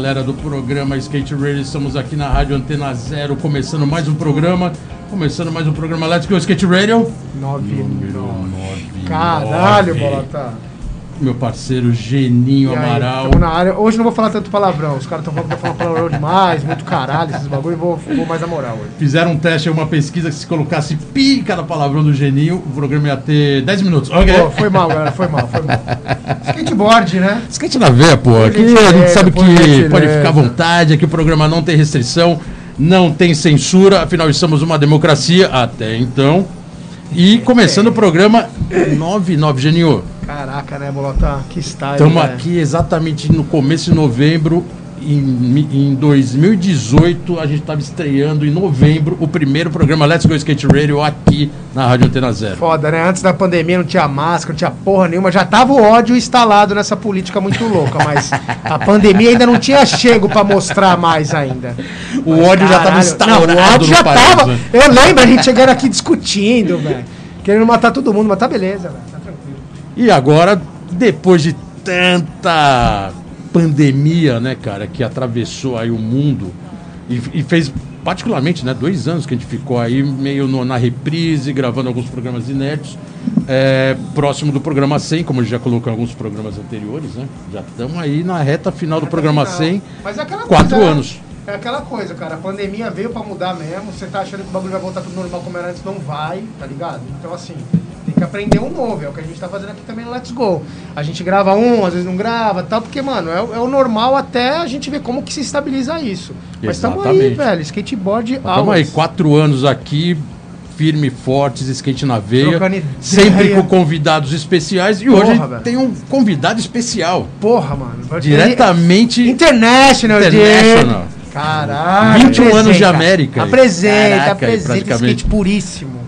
Galera do programa Skate Radio. Estamos aqui na Rádio Antena Zero, começando mais um programa. Começando mais um programa Let's Go Skate Radio. Nove. Número 9. Caralho, Bolota. Meu parceiro Geninho aí, Amaral. na área. Hoje não vou falar tanto palavrão. Os caras estão falando que eu falo palavrão demais, muito caralho, esses bagulho. Vou, vou mais na moral hoje. Fizeram um teste, uma pesquisa que se colocasse pi cada palavrão do Geninho, o programa ia ter 10 minutos. Ok? Pô, foi mal, galera, foi mal, foi mal. Skateboard, né? Skate na veia, pô. Aqui a gente sabe que pode ficar à vontade, aqui o programa não tem restrição, não tem censura, afinal estamos uma democracia até então. E começando o programa 99, Geninho. Caraca, né, Bolota? Que style. Estamos né? aqui exatamente no começo de novembro. Em, em 2018, a gente estava estreando em novembro o primeiro programa Let's Go Skate Radio aqui na Rádio Antena Zero. Foda, né? Antes da pandemia não tinha máscara, não tinha porra nenhuma. Já tava o ódio instalado nessa política muito louca, mas a pandemia ainda não tinha chego pra mostrar mais ainda. O ódio já estava Caralho. instaurado Não, o ódio já país, tava. né? Eu lembro a gente chegando aqui discutindo, velho. Querendo matar todo mundo, mas tá beleza, velho. E agora, depois de tanta pandemia, né, cara, que atravessou aí o mundo e, e fez particularmente, né, dois anos que a gente ficou aí meio no- na reprise, gravando alguns programas inéditos, é, próximo do programa 100, como a gente já colocou em alguns programas anteriores, né, já estamos aí na reta final do programa Não, 100, Mas é aquela quatro coisa, anos. É aquela coisa, cara. A pandemia veio pra mudar mesmo. Você tá achando que o bagulho vai voltar tudo normal como era antes, não vai, tá ligado? Então, assim, que aprender um novo. É o que a gente tá fazendo aqui também no Let's Go. A gente grava um, às vezes não grava tal, porque, mano, é, o- é o normal até a gente ver como que se estabiliza isso. Mas tamo aí, velho. Skateboard Estamos aí, quatro anos aqui, firme fortes, skate na veia, sempre com convidados especiais. E Porra, hoje velho. tem um convidado especial, Porra, mano. diretamente International, International. Caralho. 21 anos de. América. Apresenta, Caraca, apresenta skate puríssimo.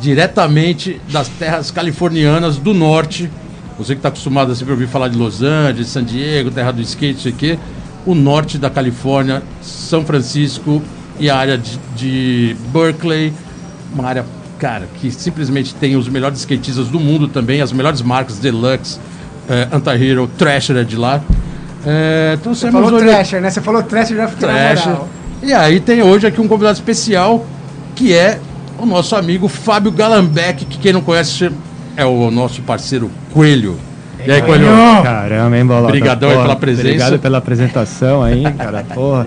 Diretamente das terras californianas do norte. Você que está acostumado a sempre ouvir falar de Los Angeles, San Diego, terra do skate, isso aqui. O norte da Califórnia, São Francisco e a área de, de Berkeley. Uma área, cara, que simplesmente tem os melhores skatistas do mundo também, as melhores marcas, Deluxe, eh, Anti-Hero, Thrasher é de lá. Então Você falou hoje- Thrasher, né? Você falou Thrasher já fiquei moral. E aí tem hoje aqui um convidado especial, que é o nosso amigo Fábio Galambeck, que quem não conhece é o nosso parceiro Coelho. E aí, Coelho? Caramba, hein, Bolota? Obrigadão aí Porra, pela presença. Obrigado pela apresentação aí, cara. Porra.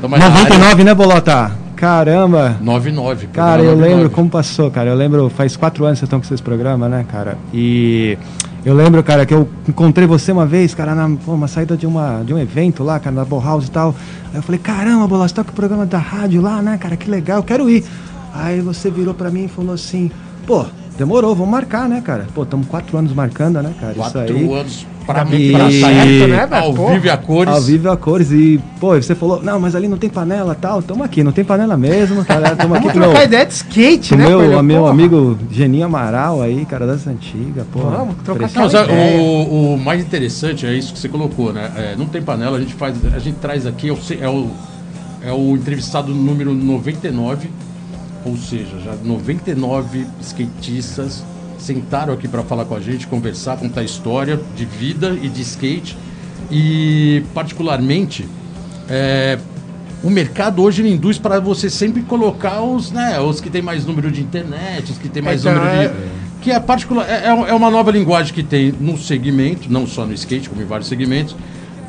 Tamo aí na área. 99, né, Bolota? Caramba. 99. Cara, eu lembro 99. como passou, cara. Eu lembro, faz quatro anos que vocês estão com esse programa, né, cara? E eu lembro, cara, que eu encontrei você uma vez, cara, na pô, uma saída de, uma, de um evento lá, cara, na Bauhaus e tal. Aí eu falei, caramba, Bola, você tá com o programa da rádio lá, né, cara? Que legal, eu quero ir. Aí você virou pra mim e falou assim, pô, demorou, vamos marcar, né, cara? Pô, estamos quatro anos marcando, né, cara? Quatro Isso aí. anos pra mim, bem pra certo, né, velho? ao vivo e a cores. Ao vivo a cores e, pô, e você falou, não, mas ali não tem panela tal, tamo aqui, não tem panela mesmo, cara, tamo aqui Vamos com meu, trocar ideia de skate, né? meu, Coelho? meu amigo Geninho Amaral aí, cara das antigas, pô. Vamos trocar Não, aquela sabe, ideia. o, o mais interessante é isso que você colocou, né? É, não tem panela, a gente faz, a gente traz aqui é o, é o, é o entrevistado número 99, ou seja, já 99 skatistas sentaram aqui para falar com a gente, conversar, contar história de vida e de skate. E particularmente é, o mercado hoje induz para você sempre colocar os, né, os que tem mais número de internet, os que tem mais Então, número de é- que é particular é, é é uma nova linguagem que tem no segmento, não só no skate, como em vários segmentos,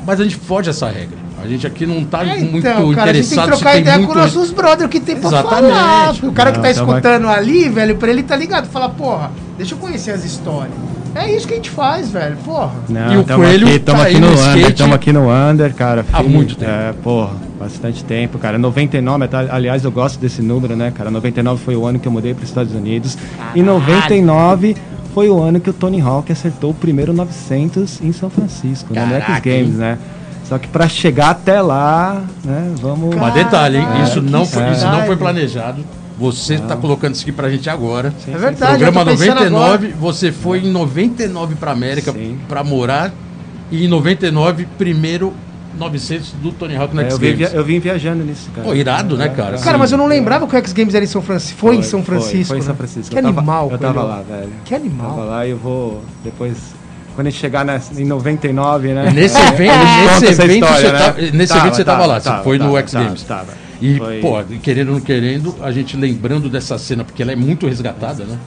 mas a gente foge essa regra. A gente aqui não está É, muito então, cara, a gente tem que interessado trocar tem ideia muito com nossos brothers que tem pra Exatamente. falar. O cara que Não, tá tamo escutando ali, velho, pra ele tá ligado. Fala, porra, deixa eu conhecer as histórias. É isso que a gente faz, velho, porra. Não, E o tamo Coelho aqui, tamo tá aqui aí no no Under, skate tamo aqui no Under, cara. há muito tempo. É, porra, bastante tempo, cara. 99, tá- aliás, eu gosto desse número, né, cara? 99 foi o ano que eu mudei para os Estados Unidos. E 99 foi o ano que o Tony Hawk acertou o primeiro 900 em São Francisco, né, no X Caraca, Games, hein? né? Só que pra chegar até lá, né, vamos... Mas detalhe, hein? Caralho, Isso não, foi, isso não foi planejado. Você está colocando isso aqui pra gente agora. É verdade, Programa eu tô pensando 99, agora. você foi em 99 pra América Sim. pra morar. E em 99, primeiro 900 do Tony Hawk no É, X eu, vim, Games. via- eu vim viajando nisso, cara. Pô, irado, né, cara? Cara, mas eu não lembrava que o X Games era em São Francisco. Foi, em São Francisco. Foi, em São né? Francisco. Que Eu tava- animal, Eu tava lá, velho. Que animal. Tava lá e eu vou depois... Quando a gente chegar nas- em 99, né? Nesse É, evento, nesse evento história, você né? tá- nesse evento você tava lá, você foi no X tava, Games. Tava, E, Foi- pô, querendo ou não querendo, a gente lembrando dessa cena, porque ela é muito resgatada, né?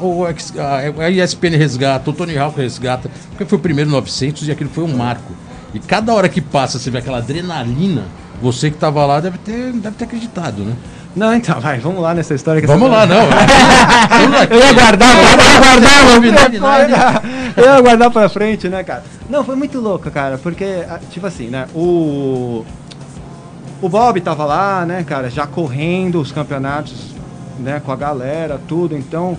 O X- a, a ESPN resgata, o Tony Hawk resgata, porque foi o primeiro 900 e aquilo foi um marco. E cada hora que passa, você vê aquela adrenalina, você que tava lá deve ter, deve ter acreditado, né? Não, então, vai, vamos lá nessa história. que Vamos lá, não. Eu ia guardar, eu ia guardar, eu ia guardar pra frente, né, cara? Não, foi muito louco, cara, porque, ah, tipo assim, né, o... O Bob tava lá, né, cara, já correndo os campeonatos, né, com a galera, tudo, então...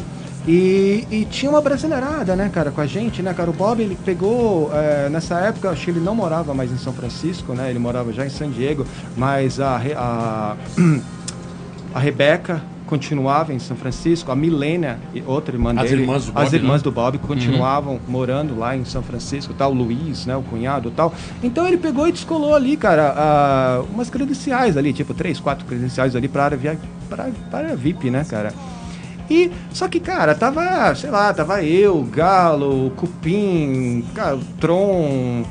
E, e tinha uma brasileirada, né, cara, com a gente, né, cara? O Bob, ele pegou, eh, nessa época, acho que ele não morava mais em São Francisco, né? Ele morava já em San Diego, mas a, a, a Rebeca continuava em São Francisco, a Milênia, e outra irmã As dele, irmãs do Bob, as irmãs né? do Bob continuavam morando lá em São Francisco, tal, o Luiz, né, o cunhado, tal. Então ele pegou e descolou ali, cara, ah, umas credenciais ali, tipo três, quatro credenciais ali para área via, para para VIP, né, cara. E só que, cara, tava, sei lá, tava eu, Galo, Cupim, cara, Tron,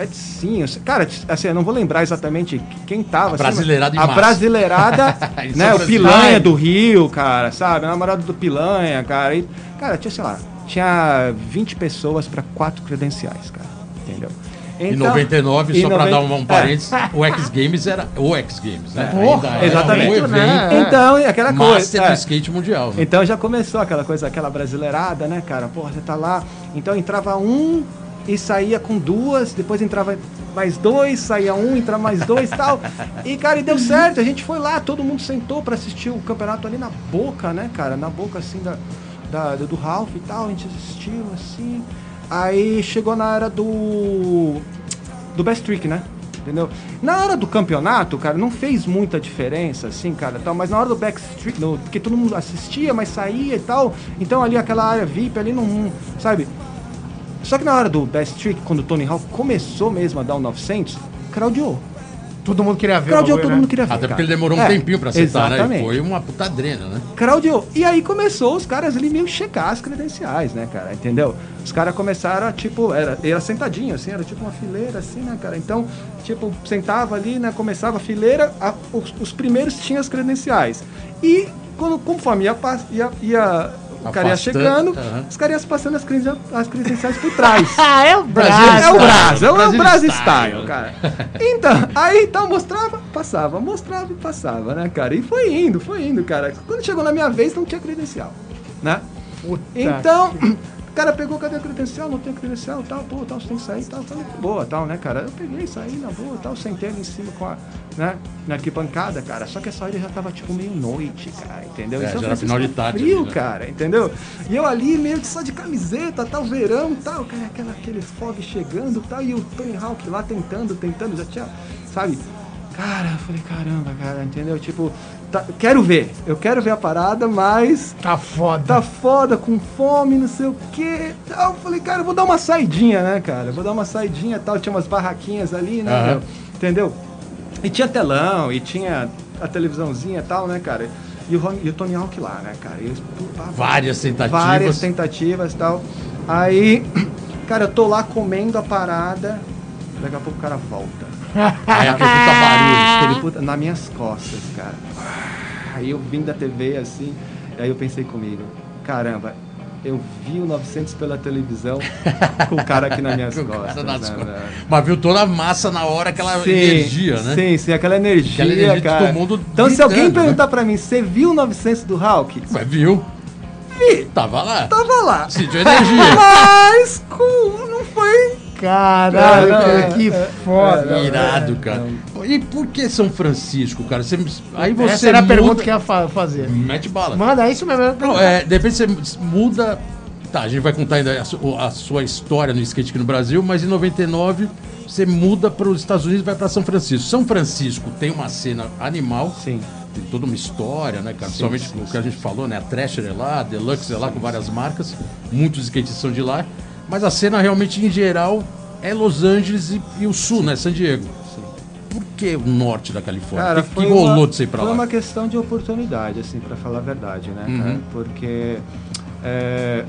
Edinho, cara, assim, eu não vou lembrar exatamente quem tava. A assim, brasileirada A brasileirada, Isso né, é o. Pilanha do Rio, cara, sabe? Namorado do Pilanha, cara. E, cara, tinha, sei lá, tinha 20 pessoas pra quatro credenciais, cara. Entendeu? Em 99, em só pra 90 dar um, um é. parênteses, o X Games era o X Games, né? Porra, exatamente. um evento né? Então, aquela coisa. master é. do skate mundial. Né? Então já começou aquela coisa, aquela brasileirada, né, cara? Porra, você tá lá. Então entrava um e saía com duas, depois entrava mais dois, saía um, entrava mais dois e tal. E, cara, e deu certo. A gente foi lá, todo mundo sentou pra assistir o campeonato ali na boca, né, cara? Na boca, assim, da, da- do Ralph e tal. A gente assistiu, assim. Aí chegou na era do. do Best Trick, né? Entendeu? Na hora do campeonato, cara, não fez muita diferença, assim, cara, tal, mas na hora do backstreet, no, porque todo mundo assistia, mas saía e tal, então ali aquela área VIP ali não, sabe? Só que na hora do Best Trick, quando o Tony Hawk começou mesmo a dar o 900, craudiou. Todo mundo queria ver. o Craudiou, bagulho, todo né? mundo queria ver. Até porque ele demorou um É, tempinho pra acertar, né? E foi uma puta drena, né? Craudiou. E aí começou os caras ali meio checar as credenciais, né, cara? Entendeu? Os caras começaram a, tipo, era, era sentadinho, assim, era tipo uma fileira, assim, né, cara? Então, tipo, sentava ali, né? Começava a fileira, a- os, os primeiros tinham as credenciais. E quando, conforme ia, ia, ia o cara ia chegando, aham. os caras iam passando as, creden- as credenciais por trás. Ah, é o Brasil. É o Brasil, é o Brasil Brasil style. style, cara. Então, aí então mostrava, passava, mostrava e passava, né, cara? E foi indo, foi indo, cara. Quando chegou na minha vez, não tinha credencial, né? Puta. Então, o cara pegou, cadê a credencial? Não tem credencial, tal, pô, tal, você tem que sair, tal. Falei, boa, tal, né, cara? Eu peguei, saí na boa, tal, sentei ali em cima com a, né, na arquibancada, cara. Só que essa hora já tava, tipo, meio-noite, cara, entendeu? É, Em São já era final de tarde Frio, ali, né? cara, entendeu? E eu ali meio que só de camiseta, tal, verão, tal, cara, aquela, aquele fog chegando, tal, e o Tony Hawk lá tentando, tentando, já tinha, sabe? Cara, eu falei, caramba, cara, entendeu? Tipo, tá- quero ver, eu quero ver a parada, mas Tá foda. tá foda, com fome, não sei o quê. Tal. Eu falei, cara, eu vou dar uma saidinha, né, cara? Eu vou dar uma saidinha e tal. Tinha umas barraquinhas ali, né? Meu? Entendeu? E tinha telão, e tinha a televisãozinha e tal, né, cara? E o, e o Tony Hawk lá, né, cara? Eles, pá, Várias tentativas. Várias tentativas e tal. Aí, cara, eu tô lá comendo a parada. Daqui a pouco o cara volta. Aí aquele puta barulho. Aquele puta, nas minhas costas, cara. Aí eu vim da TV assim, aí eu pensei comigo, caramba, eu vi o 900 pela televisão com o cara aqui nas minhas costas. nas né, costas. Mas viu toda a massa na hora, aquela energia, né? Sim, sim, aquela energia, Aquela energia cara. todo mundo então se alguém né? perguntar pra mim, você viu o 900 do Hulk? Mas viu? Vi, Tava lá. tava lá. Sentiu energia. Mas com, não foi... Caralho, cara, que é, foda. é, Irado, cara. E por que São Francisco, cara? Você, aí você Essa era a muda- pergunta que eu ia fa- fazer. Mete bala. Manda, é isso mesmo. Não, é, de repente você muda Tá, a gente vai contar ainda a, su- a sua história no skate aqui no Brasil, mas em 99 você muda para os Estados Unidos e vai para São Francisco. São Francisco tem uma cena animal, Sim. tem toda uma história, né, cara? Principalmente sim, o que a gente falou, né? A Thrasher é lá, a Deluxe é lá, com várias marcas. Muitos skates são de lá. Mas a cena realmente, em geral, é Los Angeles e, e o sul, né? San Diego. Por que o norte da Califórnia? Cara, que, que foi rolou uma, de você ir pra foi lá? uma questão de oportunidade, assim, pra falar a verdade, né, Uhum. cara? Porque é,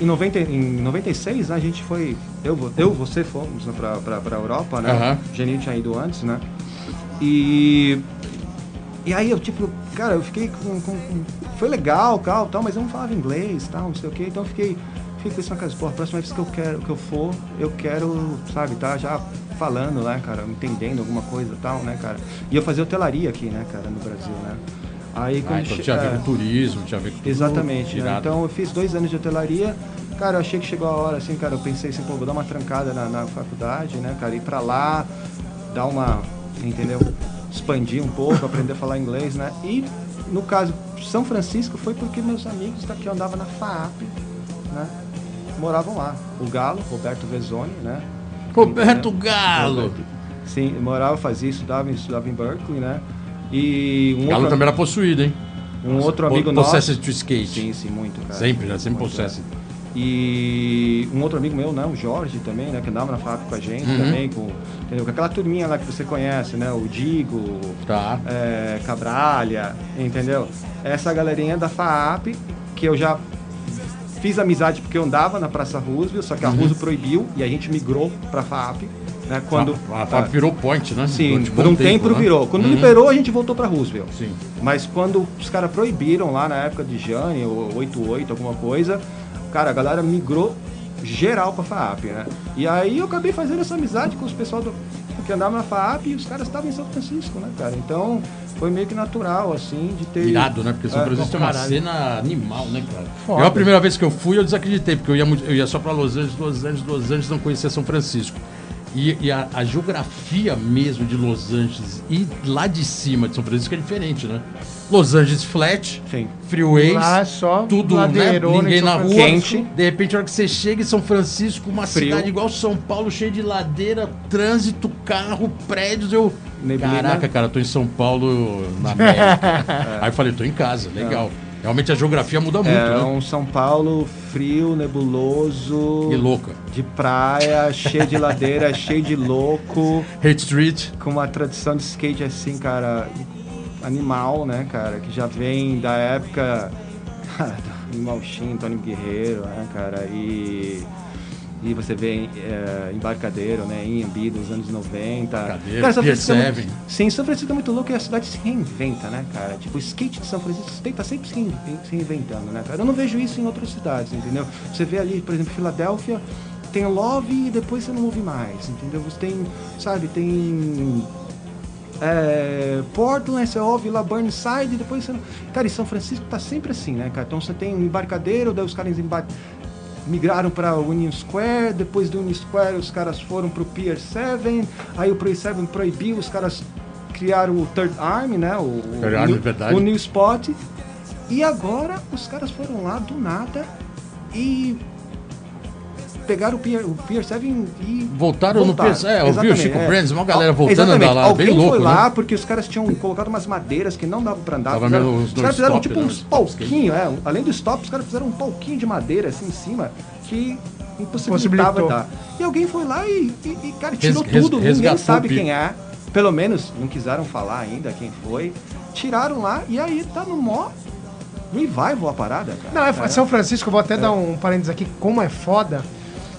em, 90, em 96, né, a gente foi, eu, eu você fomos né, pra, pra, pra Europa, né? Aham. O Geninho tinha ido antes, né? E, e aí eu, tipo, cara, eu fiquei com, com- com- foi legal, tal, tal, mas eu não falava inglês, tal, não sei o quê, então eu fiquei, fiquei pensando, cara, pô, a próxima vez que eu quero, que eu for, eu quero, sabe, tá já falando, né, cara, entendendo alguma coisa e tal, né, cara. E eu fazia hotelaria aqui, né, cara, no Brasil, né. Aí Ah, quando então che- tinha a ver é, com turismo, tinha a ver com Exatamente, né? Então eu fiz dois anos de hotelaria. Cara, eu achei que chegou a hora, assim, cara, eu pensei assim, pô, vou dar uma trancada na, na faculdade, né, cara, ir pra lá, dar uma, entendeu? Expandir um pouco, aprender a falar inglês, né? E no caso, São Francisco foi porque meus amigos que eu andava na FAAP, né? Moravam lá. O Galo, Roberto Vezoni, né? Roberto Entendeu? Galo! Roberto. Sim, morava, fazia, estudava, estudava em Berkeley, né? E um Galo outro, também era possuído, hein? um outro amigo nosso... Possessed to skate. Sim, sim, muito, cara. Sempre, né? Sempre possessed. é. E um outro amigo meu, né, o Jorge também, né, que andava na fábrica com a gente Uhum. também, com, entendeu? com aquela turminha lá que você conhece, né, o Digo, Tá. é, Cabralha, entendeu? Essa galerinha da FAAP, que eu já fiz amizade porque eu andava na Praça Roosevelt, só que a Uhum. Roosevelt proibiu e a gente migrou pra FAAP, né, quando... A, a Fábio virou point, né? Sim, por um tempo, né? virou. Quando Uhum. liberou, a gente voltou pra Roosevelt. Sim. Mas quando os caras proibiram lá na época de Jane, ou 88, alguma coisa, cara, a galera migrou geral pra FAAP, né? E aí eu acabei fazendo essa amizade com os pessoal do, que andava na FAAP e os caras estavam em São Francisco, né, cara? Então foi meio que natural, assim, de ter. Irado, né? Porque São É, Francisco tem uma caralho. cena animal, né, cara? Foda. Eu, a primeira vez que eu fui, eu desacreditei, porque eu ia, muito- eu ia só pra Los Angeles, Los Angeles, Los Angeles, não conhecia São Francisco. E, e a, a geografia mesmo de Los Angeles e lá de cima de São Francisco é diferente, né? Los Angeles flat, Sim. freeways, Lá é só tudo, né? Ninguém na rua. Francisco. De repente, a hora que você chega em São Francisco, uma Frio. cidade igual São Paulo, cheia de ladeira, trânsito, carro, prédios, eu... Neblina. Caraca, cara, eu tô em São Paulo, na América. Aí eu falei, tô em casa, legal. Realmente a geografia muda muito, É né? um São Paulo frio, nebuloso, E louca. de praia, cheio de ladeira, cheio de louco. Hate Street. com uma tradição de skate assim, cara, animal, né, cara, que já vem da época cara, do Animal Shin, Tony Guerreiro, né, cara, e e você vê é, embarcadeiro, né, Inhambi dos anos 90. Embarcadeiro, Cara, São Francisco é muito-. Sim, São Francisco é muito louco e a cidade se reinventa, né, cara? Tipo, o skate de São Francisco tem- tá sempre se rein- se reinventando, né, cara? Eu não vejo isso em outras cidades, entendeu? Você vê ali, por exemplo, Filadélfia, tem Love e depois você não ouve mais, entendeu? Você tem, sabe, tem é, Portland, você ouve lá Burnside depois você. Cara, e São Francisco tá sempre assim, né, cara? Então você tem um embarcadeiro, daí os caras embar... migraram para Union Square, depois do Union Square os caras foram pro Pier 7, aí o Pier 7 proibiu, os caras criaram o Third Arm, né? O, o, Third Arm, New- verdade. o New Spot. E agora os caras foram lá do nada e pegaram o Pier, o Pier 7 e Voltaram no Pier- é, eu vi o Chico é. Brands, uma galera Al- voltando a andar lá, Alguém bem louco, foi né? lá porque os caras tinham colocado umas madeiras que não dava pra andar. Tava fizeram- os caras fizeram stop, tipo né, uns palquinhos, é, além do stop, os caras fizeram um palquinho de madeira assim em cima que impossibilitava Possibilitou. dar. E alguém foi lá e, e, e, cara, tirou Res- res- tudo, ninguém resgatou sabe quem é. Pelo menos não quiseram falar ainda quem foi. Tiraram lá e aí tá no mó revival a parada, cara. Não, é, É. São Francisco, eu vou até dar um parênteses aqui, como é foda.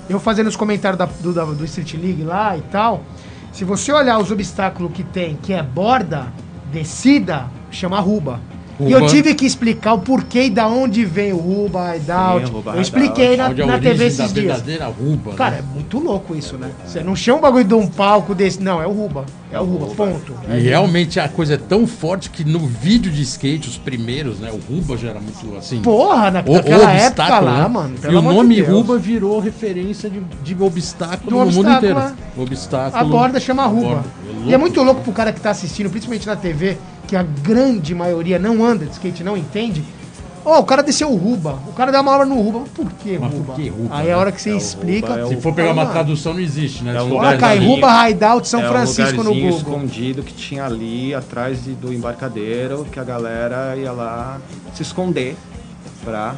Eu fazendo os comentários da- do, da- do Street League lá e tal. Se você olhar os obstáculos que tem, que é borda, descida, chama Ruba. E eu tive que explicar o porquê e da onde vem o Ruba e. Ruba Eu expliquei na, é a na TV da esses dias. ruba, Cara, né? é muito louco isso, né? Você não chama um bagulho de um palco desse. Não, é o Ruba. É o Ruba, ponto. E realmente a coisa é tão forte que no vídeo de skate, os primeiros, né? O Ruba já era muito assim. Porra, na, o, naquela o época lá, né? mano. E o de nome Deus. Ruba virou referência de, de obstáculo De um no mundo obstáculo, inteiro. é. Obstáculo. A borda chama a Ruba. borda. E é muito louco pro cara que tá assistindo, principalmente na TV, que a grande maioria não anda de skate, não entende. Ô, o cara desceu o Ruba. O cara deu uma obra no Ruba. Por que Mas por Ruba? que Ruba, Aí a né? hora que você É, explica. Ruba é o- Se for pegar uma tradução, não existe, né? É um Ó. Ruba Hideout São é Francisco um no lugarzinho Google. escondido que tinha ali atrás de- do embarcadeiro, que a galera ia lá se esconder pra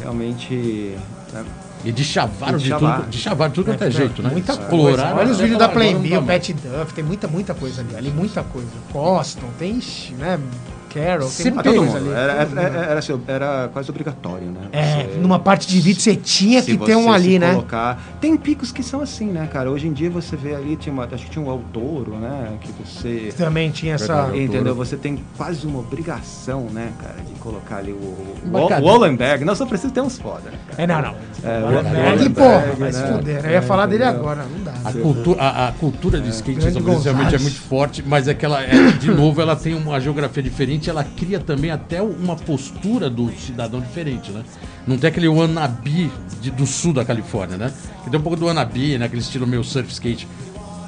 realmente. né? E de chavaram E de de chavar. tudo, de chavaram tudo quanto é jeito, né? Muita coisa. Coloraram Olha os até vídeos da Playbill, dá. Pat Duff, tem muita, muita coisa ali. Ali muita coisa. Boston, tem, ixi, né? Carol, tem muita Todo coisa mundo. ali. Era, era, mundo. era, assim, era quase obrigatório, né? É, Você- numa parte de vídeo você tinha que ter um ali, se né? Colocar... Tem picos que são assim, né, cara? Hoje em dia você vê ali, tinha uma, acho que tinha um Autoro, né? Que você. Também tinha essa. Entendeu? Você tem quase uma obrigação, né, cara, de colocar ali o, o, Embarcadinho. o Wallenberg. Não, só precisa ter uns foda, né, cara? É, não, não. É, o Wallenberg, porra, vai se né? fuder. né? Eu ia falar dele agora, não dá. A, cultu a, a cultura de skate Grande realmente é muito forte, mas é que ela, é, de novo, ela tem uma geografia diferente, ela cria também até uma postura do cidadão diferente, né? Não tem aquele wannabe de, do sul da Califórnia, né? Que tem um pouco do wannabe, né? Aquele estilo meio surf skate.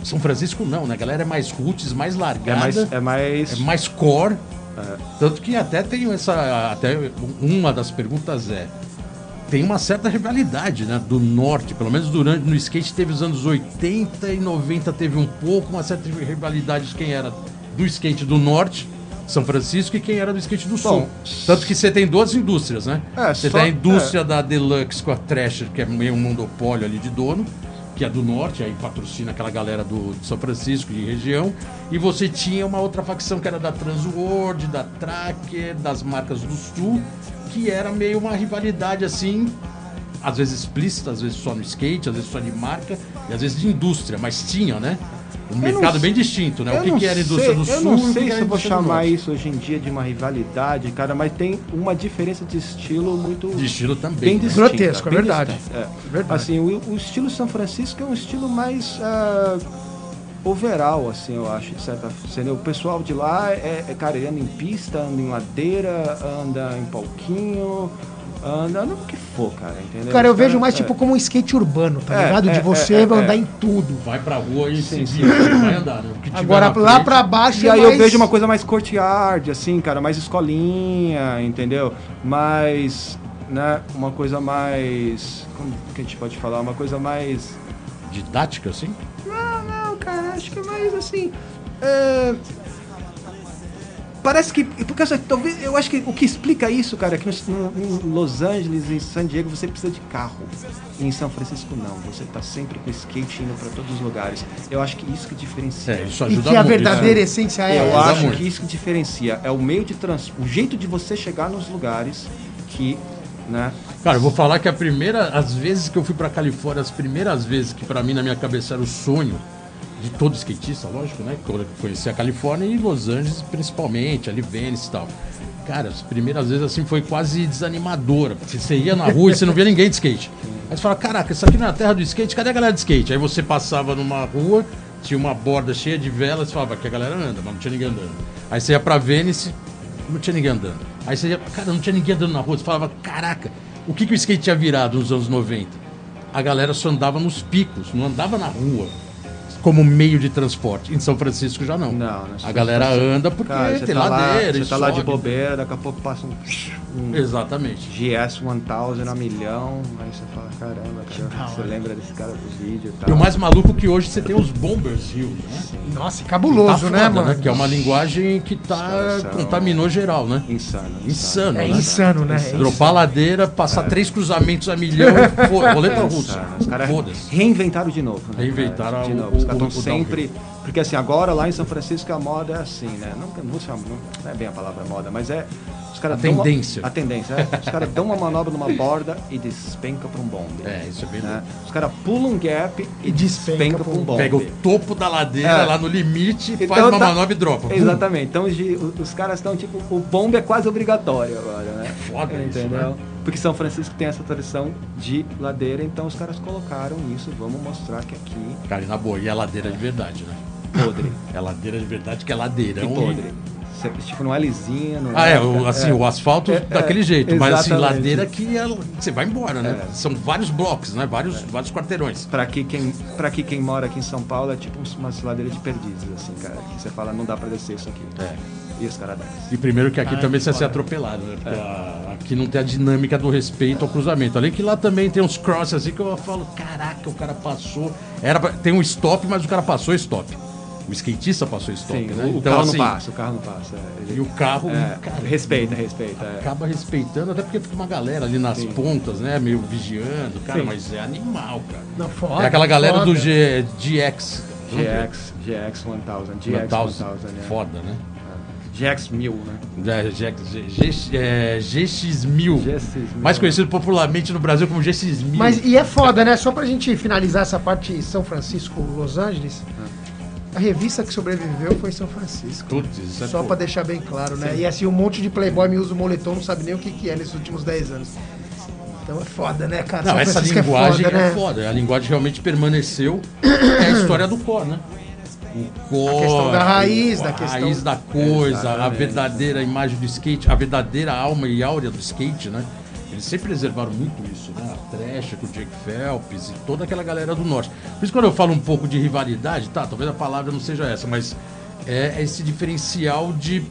São Francisco não, né? A galera é mais roots, mais É largada, mais. É mais... é mais core. Tanto que até tem essa. Até uma das perguntas é. Tem uma certa rivalidade, né? Do norte, pelo menos durante no skate teve os anos 80 e 90 teve um pouco, uma certa rivalidade de quem era do skate do norte, São Francisco, e quem era do skate do sul. Bom, Tanto que você tem duas indústrias, né? É, você só- tem a indústria da Deluxe com a Thrasher, que é meio um monopólio ali de dono, que é do norte, aí patrocina aquela galera do de São Francisco e região. E você tinha uma outra facção que era da Transworld, da Tracker, das marcas do sul, que era meio uma rivalidade assim, às vezes explícita, às vezes só no skate, às vezes só de marca, e às vezes de indústria, mas tinha, né? Um mercado bem distinto, né? O que, que era a indústria sei- do sul Eu não sei era se eu vou chamar isso hoje em dia de uma rivalidade, cara, mas tem uma diferença de estilo muito. De estilo também. Bem né? Grotesco, é verdade. distinta, é. Verdade. Assim, o, o estilo São Francisco é um estilo mais ah, overall, assim, eu acho, de certa forma. O pessoal de lá é, é, cara, ele anda em pista, anda em ladeira, anda em palquinho, anda, anda no que for, cara, entendeu? Cara, eu Os vejo mais é. tipo como um skate urbano, tá É, ligado? De é, você é, é, andar é. em tudo. Vai pra rua e Sim, sim. vai andar, né? O Agora lá frente- pra baixo E é aí mais... eu vejo uma coisa mais courtyard, assim, cara, mais escolinha, entendeu? Mais, né, uma coisa mais... Como que a gente pode falar? Uma coisa mais... Didática, assim? Não, não, cara, acho que é mais assim... é, Parece que. Porque talvez. Eu acho que o que explica isso, cara, é que no, em Los Angeles, em San Diego, você precisa de carro. E em São Francisco, não. Você tá sempre com skate indo pra todos os lugares. Eu acho que isso que diferencia. É, isso E ajuda que a muito, verdadeira isso. essência é Eu ajuda acho muito. que isso que diferencia é o meio de trans, o jeito de você chegar nos lugares que, né? Cara, eu vou falar que a primeira, as vezes que eu fui pra Califórnia, as primeiras vezes que pra mim na minha cabeça era o sonho de todo skatista, lógico, né? Que conheci a Califórnia e Los Angeles principalmente, ali Venice e tal. Cara, as primeiras vezes assim foi quase desanimadora, porque você ia na rua e você não via ninguém de skate. Aí você fala, caraca, isso aqui não é a terra do skate, cadê a galera de skate? Aí você passava numa rua, tinha uma borda cheia de velas, falava, aqui a galera anda, mas não tinha ninguém andando. Aí você ia pra Venice, não tinha ninguém andando. Aí você ia, cara, não tinha ninguém andando na rua, você falava, caraca, o que, que o skate tinha virado nos anos 90? A galera só andava nos picos, não andava na rua. Como meio de transporte. Em São Francisco já não. Não, né? A galera anda porque Cara, você tem tá lá, ladeira, você e tá lá de bobeira, daqui a pouco passa um, um Exatamente. GS 1000 a milhão, aí você fala, caramba, cara, você lembra desse cara do vídeo e tal. E o mais maluco é que hoje você tem os Bombers Hills, né? Nossa, cabuloso, Tá né, foda, mano? Que é uma linguagem que tá caras são- contaminou geral, né? Insano. Insano, É né? insano, né? É Dropar a ladeira, passar três cruzamentos a milhão roleta russa. Insano. Os caras Foda-se. reinventaram de novo. Né, Reinventaram de o- novo. Os o- caras o- estão sempre. Porque assim, agora lá em São Francisco a moda é assim, né? Não, não, chama- não é bem a palavra moda, mas é. Os caras A dão uma- tendência. a tendência, é. Os caras dão uma manobra numa borda e despenca pra um bombe. É, isso é bem né? Os caras pulam um gap e despenca despenca pra pra um bombe. Pega o topo da ladeira É. lá no limite, faz Então uma tá- manobra e dropa. Exatamente. Então os, os caras estão tipo, o bombe é quase obrigatório agora, né? Foda isso, Entendeu? né? Porque São Francisco tem essa tradição de ladeira, então os caras colocaram isso, vamos mostrar que aqui Cara, e na boa, e é ladeira de verdade, né? podre. É ladeira de verdade que é ladeirão. Que podre. Cê- Tipo, não é lisinho, não Ah, é. é, o, assim, o asfalto É, daquele é, jeito, mas assim, ladeira que é- você vai embora, né? É. São vários blocos, né? Vários, vários quarteirões. Pra aqui, quem, pra aqui, quem mora aqui em São Paulo é tipo umas ladeiras de perdizes, assim, cara. Que você fala, não dá pra descer isso aqui. É. E os caras descem. E primeiro que aqui Ah, também você vai ser atropelado, né? Porque a- aqui não tem a dinâmica do respeito ao cruzamento. Além que lá também tem uns crosses assim que eu falo, caraca, o cara passou. Era pra- tem um stop, mas o cara passou stop. O skatista passou stop, Sim, né? o, o Então, carro assim, não passa, o carro não passa. é, ele- E o carro, é, cara, respeita, respeita. é. acaba respeitando, até porque fica uma galera ali nas Sim. pontas, né? Meio vigiando, cara, Sim. mas é animal, cara. Não, foda. é aquela galera foda. do G, GX. GX, GX 1000, GX 1000, 1000, é. Foda, né? GX 1000, né? É, GX, G, é, GX1000. GX1000. Mais conhecido popularmente no Brasil como GX1000. Mas e é foda, né? Só pra gente finalizar essa parte São Francisco, Los Angeles. A revista que sobreviveu foi São Francisco. Putz, é Só pra deixar bem claro, né? E assim, um monte de playboy me usa o moletom, não sabe nem o que, que é nesses últimos 10 anos. Então é foda, né, cara? Não, São essa Francisco linguagem é foda, né? A linguagem realmente permaneceu. É a história do core, né? O core. A questão da raiz, o- da a questão- raiz da coisa, a Exatamente. verdadeira imagem do skate, a verdadeira alma e áurea do skate, né? Eles sempre preservaram muito isso, né? A Trash com o Jake Phelps e toda aquela galera do norte. Por isso, quando eu falo um pouco de rivalidade, tá, talvez a palavra não seja essa, mas é esse diferencial de,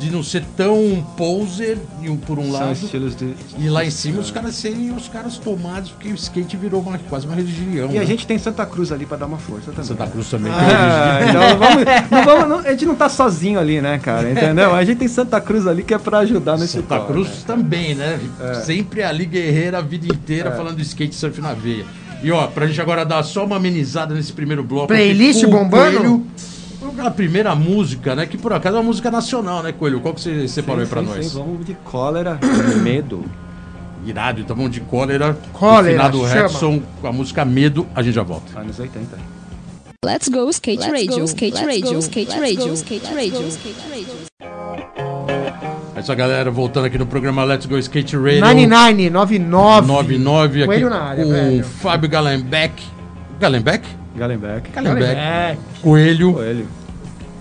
de não ser tão poser e um- por um São lado. estilos de. E lá em cima os caras serem os caras tomados, porque o skate virou uma- quase uma religião. E a né? gente tem Santa Cruz ali pra dar uma força também. Santa Cruz também. Ah, tem então vamos, não vamos, não- a gente não tá sozinho ali, né, cara? Entendeu? A gente tem Santa Cruz ali que é pra ajudar nesse Santa corre, Cruz né? também, né? Sempre ali guerreira a vida inteira falando de skate surf na veia. E ó, pra gente agora dar só uma amenizada nesse primeiro bloco. aqui Playlist bombando? Coelho, vamos aquela primeira música, né? Que por acaso é uma música nacional, né, Coelho? Qual que você separou aí pra sim, nós? Sim, vamos de cólera, medo. Irado, então vamos de cólera. Cólera, do. Rexon com a música Medo, a gente já volta. Anos 80. Let's go skate Let's radio, go, skate let's radio, go, skate let's radio, go, skate radio, skate radio. É isso, galera, voltando aqui no programa Let's Go Skate Radio. 99, 99. 99 aqui Coelho na área, com velho. o Fábio Galenbeck. Galenbeck? Galenbeck. Galenbeck. É, Coelho. Coelho.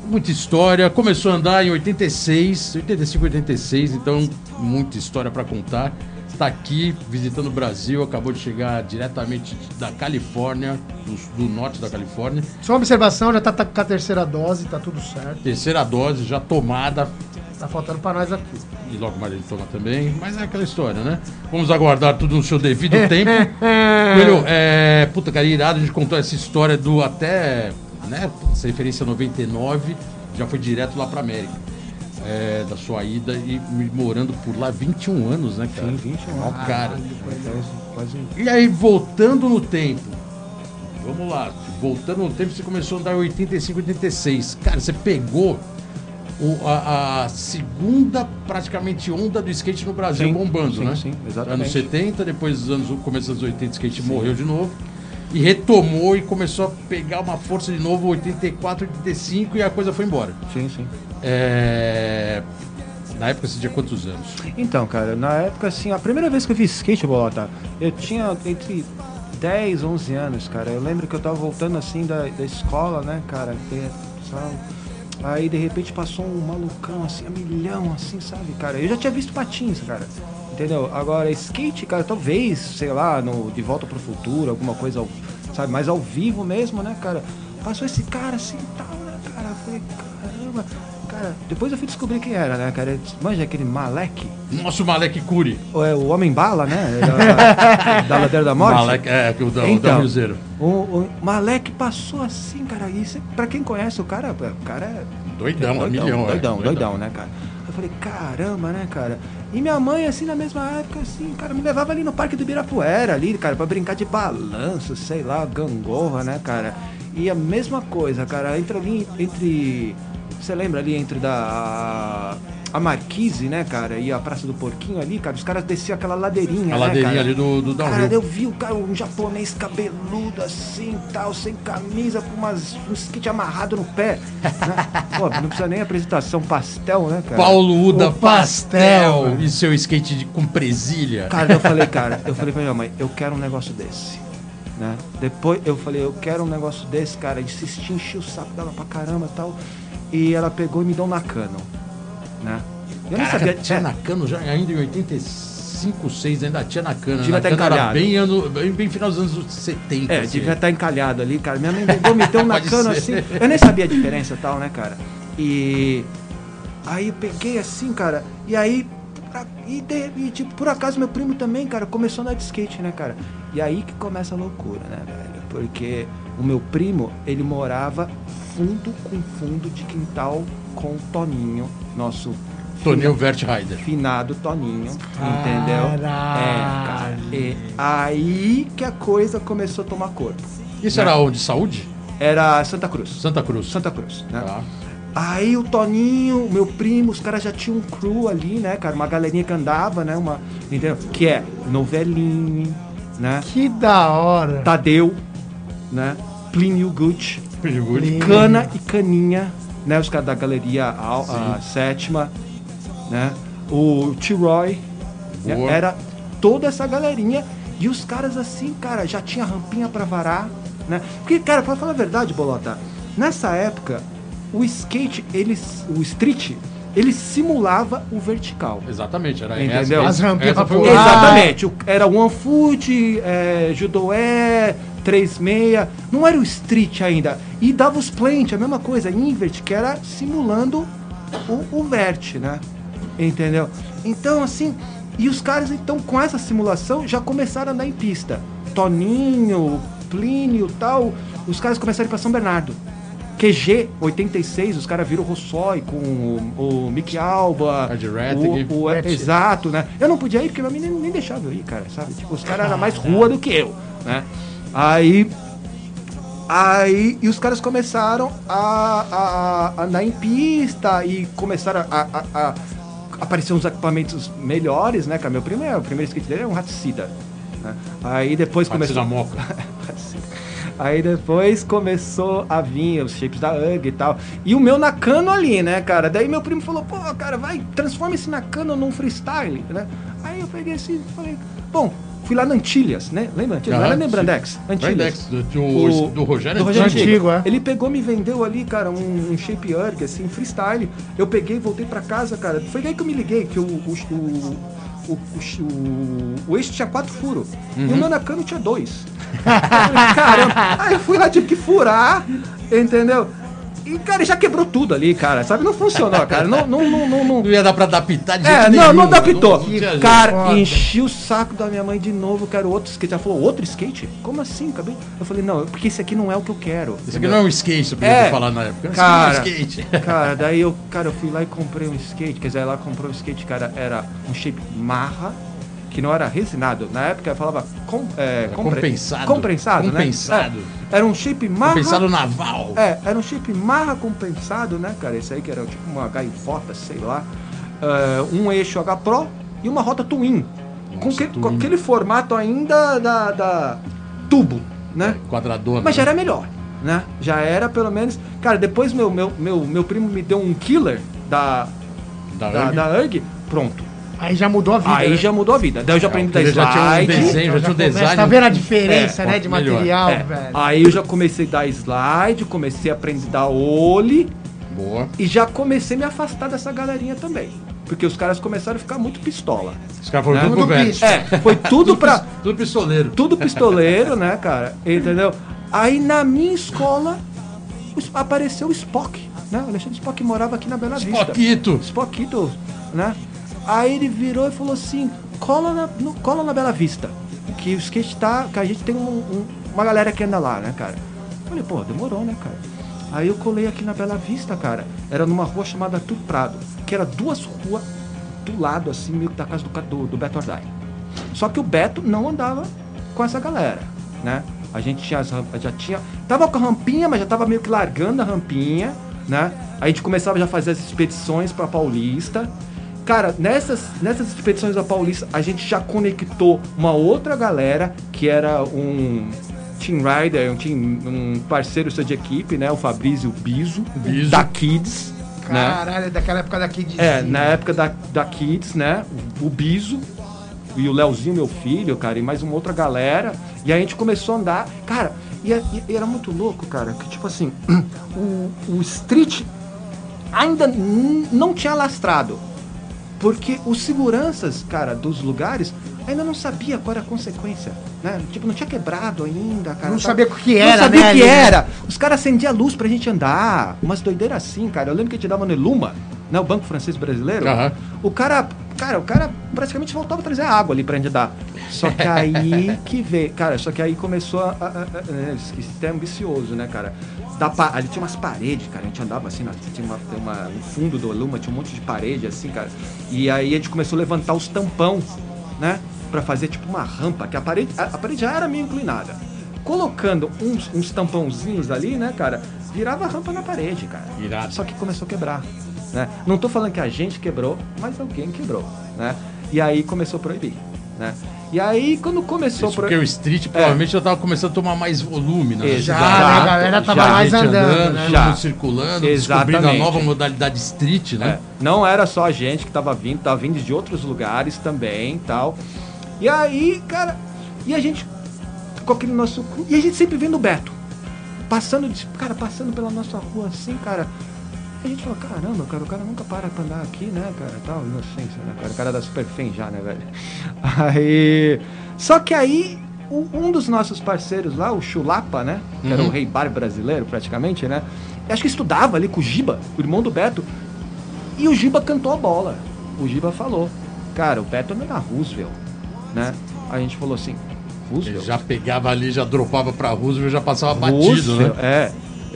Muita história. Começou a andar em 86, 85, 86, então muita história pra contar. Está aqui visitando o Brasil, acabou de chegar diretamente da Califórnia, do, do norte da Califórnia. só uma observação, já tá, tá com a terceira dose, tá tudo certo. Terceira dose já tomada, Tá faltando pra nós aqui. E logo mais ele toma também. Mas é aquela história, né? Vamos aguardar tudo no seu devido tempo. Coelho, é, puta, cara, irado, a gente contou essa história do até, né, essa referência 99, já foi direto lá pra América. É, da sua ida e morando por lá 21 anos, né, cara? Sim, 21 Ó, cara. Quase, quase E aí, voltando no tempo, vamos lá, voltando no tempo, você começou a andar em 85, 86. Cara, você pegou o- a, a segunda, praticamente, onda do skate no Brasil Sim, bombando, sim, né? sim, exatamente. Anos 70, depois dos anos, começo dos 80, o skate morreu de novo. E retomou e começou a pegar uma força de novo, 84, 85, e a coisa foi embora. Sim, sim. É... Na época você tinha quantos anos? Então, cara, na época, assim, a primeira vez que eu vi skate, bolota, eu tinha entre 10, 11 anos, cara. Eu lembro que eu tava voltando, assim, da, da escola, né, cara? E, sabe? Aí, de repente, passou um malucão, assim, a milhão, assim, sabe, cara? Eu já tinha visto patins, cara. Entendeu? Agora, skate, cara, talvez, sei lá, no De Volta pro Futuro, alguma coisa, sabe? Mais ao vivo mesmo, né, cara? Passou esse cara assim e tal, né, cara? Eu falei, caramba. Cara, depois eu fui descobrir quem era, né, cara? Manja aquele Malek? Nosso Malek Curi. É o Homem Bala, né? Da, da Ladeira da Morte. Malek, é, que o da, o Então, Cruzeiro. o, o Malek passou assim, cara. Cê, pra quem conhece o cara, o cara é Doidão, a milhão, é. doidão, doidão, né, cara? Eu falei, caramba, né, cara? E minha mãe, assim, na mesma época, assim, cara, me levava ali no Parque do Ibirapuera, ali, cara, pra brincar de balanço, sei lá, gangorra, né, cara? E a mesma coisa, cara, entre ali, entre... Você lembra ali entre da... A Marquise, né, cara, e a Praça do Porquinho ali, cara, os caras desciam aquela ladeirinha, A né, ladeirinha cara? ali do, do Cara, downhill. eu vi o cara, um japonês cabeludo assim, tal, sem camisa, com umas, um skate amarrado no pé. né? Pô, não precisa nem apresentação pastel, né, cara? Paulo Uda pastel. Pastel e seu skate de, com presilha. Cara, eu falei, cara, eu falei pra minha mãe, eu quero um negócio desse. Né? Depois eu falei, eu quero um negócio desse, cara. Insistir, enchi o saco dela pra caramba e tal. E ela pegou e me deu um Nakano. Né? Eu nem Caraca, sabia. tinha Nakano já ainda em 85, 6 ainda tinha Nakano. Devia tá era encalhado. bem, ano, bem, bem final dos anos 70. É, assim. devia estar encalhado ali, cara. Minha mãe pegou, me deu um Nakano assim. Eu nem sabia a diferença e tal, né, cara? E. Aí eu peguei assim, cara, e aí. E, de- e, tipo, por acaso meu primo também, cara, começou a andar de skate, né, cara? E aí que começa a loucura, né, velho? Porque o meu primo, ele morava fundo com fundo de quintal com o Toninho, nosso Toninho Vert Rider. finado Toninho, entendeu? Caralho. É, cara. E aí que a coisa começou a tomar corpo. Isso era onde? Saúde? Era Santa Cruz. Santa Cruz. Santa Cruz, né? Tá. Aí o Toninho, meu primo, os caras já tinham um crew ali, né, cara? Uma galerinha que andava, né? Uma, entendeu? Que é Noveline, né? Que da hora. Tadeu, né? Plínio Gucci. Cana e Caninha, né? Os caras da galeria Al- a sétima, né? O T-Roy, né? Era toda essa galerinha. E os caras assim, cara, já tinha rampinha pra varar, né? Porque, cara, pra falar a verdade, Bolota, nessa época, o skate, eles, o street, ele simulava o vertical. Exatamente, era Entendeu? essa. As rampinhas essa foi. Exatamente. o- Era One Foot, é, Judoé, 36. Não era o street ainda. E dava os plant, a mesma coisa, invert, que era simulando o, o vert, né? Entendeu? Então, assim. E os caras, então, com essa simulação, já começaram a andar em pista. Toninho, Plínio tal. Os caras começaram a ir pra São Bernardo. QG 86, os caras viram o Rossói com o, o Mickey Alba. Rettig. o, o- Rettig. Exato, né? Eu não podia ir porque minha menina nem deixava eu ir, cara, sabe? Tipo, os caras eram mais rua do que eu, né? Aí. Aí. E os caras começaram a, a- a andar em pista e começaram a. a, a aparecer uns equipamentos melhores, né, cara? Meu primo é, o primeiro skate dele é um Hatsida. Né? Aí depois começou. moca. Aí depois começou a vir os shapes da UG e tal. E o meu Nakano ali, né, cara? Daí meu primo falou, pô, cara, vai, transforma esse Nakano num freestyle, né? Aí eu peguei assim e falei, bom, fui lá na Antilhas, né? Lembra Antilhas? Sim. Brandex. Antilhas. Brandex, do, do, do Rogério do Rogério Antigo. Antigo, é. Ele pegou, me vendeu ali, cara, um, um shape erg, assim, freestyle. Eu peguei, voltei pra casa, cara. Foi aí que eu me liguei, que o. o, o o, o, o, o eixo tinha quatro furos. E o meu Nakano tinha dois. Caramba. Aí eu fui lá, tive que furar, entendeu? E, cara, já quebrou tudo ali, cara. Sabe? Não funcionou, cara. Não, não, não, não, não- Não ia dar pra adaptar de é, jeito não, não nenhum, adaptou. não. Cara, Foda. enchi o saco da minha mãe de novo, quero outro skate. Ela falou, outro skate? Como assim? Acabei. Eu falei, não, porque esse aqui não é o que eu quero. Isso aqui não é um skate, você podia É, falar na época. Cara. é um skate. Cara, daí eu, cara, eu fui lá e comprei um skate. Quer dizer, ela comprou um skate, cara, era um shape marra, que não era resinado. Na época falava com, é, compre- compensado. Compensado, né? Compensado. É, era um shape marra. Compensado naval. É, era um chip marra compensado, né, cara? Esse aí que era tipo uma gaivota, sei lá. É, um eixo H Pro e uma rota Twin. com, Nossa, que- com Twin. aquele formato ainda da, da tubo, né? Quadradona. Mas já né? era melhor, né? Já era pelo menos. Cara, depois meu, meu, meu, meu primo me deu um killer da, Da da, URG. da URG, pronto. Aí já mudou a vida. Aí né? já mudou a vida. Daí eu já É, aprendi da ele já tinha um slide. desenho, já tinha um design. Tá vendo a diferença, É, né, de melhor. material, É, velho? aí eu já comecei a dar slide, comecei a aprender a dar ole. Boa. E já comecei a me afastar dessa galerinha também. Porque os caras começaram a ficar muito pistola. Os caras foram Né? tudo Tudo velho. É, foi tudo pra. pis- Tudo pistoleiro. Tudo pistoleiro, né, cara? Entendeu? Aí na minha escola apareceu o Spock, né? O Alexandre Spock morava aqui na Bela Vista. Spockito. Spockito, né? Aí ele virou e falou assim: cola na, no- cola na Bela Vista. Que o skate tá. Que a gente tem um- um- uma galera que anda lá, né, cara? Eu falei, pô, demorou, né, cara? Aí eu colei aqui na Bela Vista, cara. Era numa rua chamada Arthur Prado, que era duas ruas do lado, assim, meio que da casa do, do, do Beto Ordai. Só que o Beto não andava com essa galera, né? A gente tinha as rampas, já tinha. Tava com a rampinha, mas já tava meio que largando a rampinha, né? A gente começava já a fazer as expedições pra Paulista. Cara, nessas, nessas expedições da Paulista, a gente já conectou uma outra galera, que era um Team Rider, um, team, um parceiro seu de equipe, né? O Fabrício Biso, Biso. da Kids. né? Caralho, daquela época daqui de. É, na época da, da Kids, né? O, o Biso e o Leozinho, meu filho, cara, e mais uma outra galera. E a gente começou a andar. Cara, e, é- e era muito louco, cara, que tipo assim, o, o street ainda não tinha lastrado. Porque os seguranças, cara, dos lugares ainda não sabia qual era a consequência, né? Tipo, não tinha quebrado ainda, cara. Não Tá- sabia o que era, não sabia né, o que ali, né? era. Os caras acendiam a luz pra gente andar. Umas doideiras assim, cara. Eu lembro que a gente dava no Eluma, né, o Banco Francês Brasileiro, Aham. o cara, cara, o cara praticamente voltava a trazer água ali pra gente dar. Só que aí que veio, cara, só que aí começou a, a, a, a sistema ambicioso, né, cara? Da, ali tinha umas paredes, cara, a gente andava assim, na- tinha uma, uma, no fundo do Luma tinha um monte de parede assim, cara. E aí a gente começou a levantar os tampão, né, Pra fazer tipo uma rampa, que a parede, a, a parede já era meio inclinada. Colocando uns, uns tampãozinhos ali, né, cara, virava rampa na parede, cara. Irado. Só que começou a quebrar, né? Não tô falando que a gente quebrou, mas alguém quebrou, né? E aí começou a proibir, né? E aí quando começou a Isso porque o street provavelmente já tava começando a tomar mais volume na Exato. Já, né, a galera tava já, mais Gente andando, né? Já. circulando, descobrindo a Exatamente. nova modalidade street, né? É, não era só a gente que tava vindo, tava vindo de outros lugares também e tal. E aí, cara, e a gente com aquele nosso. E a gente sempre vendo o Beto. Passando, cara, passando pela nossa rua assim, cara. A gente fala, caramba, cara, o cara nunca para pra andar aqui, né, cara, tal, inocência, né, cara, o cara da super fem já, né, velho. Aí, só que aí, um dos nossos parceiros lá, o Chulapa, né, que era o Uhum. rei bar brasileiro, praticamente, né, acho que estudava ali com o Giba, o irmão do Beto, e o Giba cantou a bola. O Giba falou, cara, o Beto anda na Roosevelt, né, a gente falou assim, Ele Roosevelt? já pegava ali, já dropava pra Roosevelt, já passava batido, né? Roosevelt, É.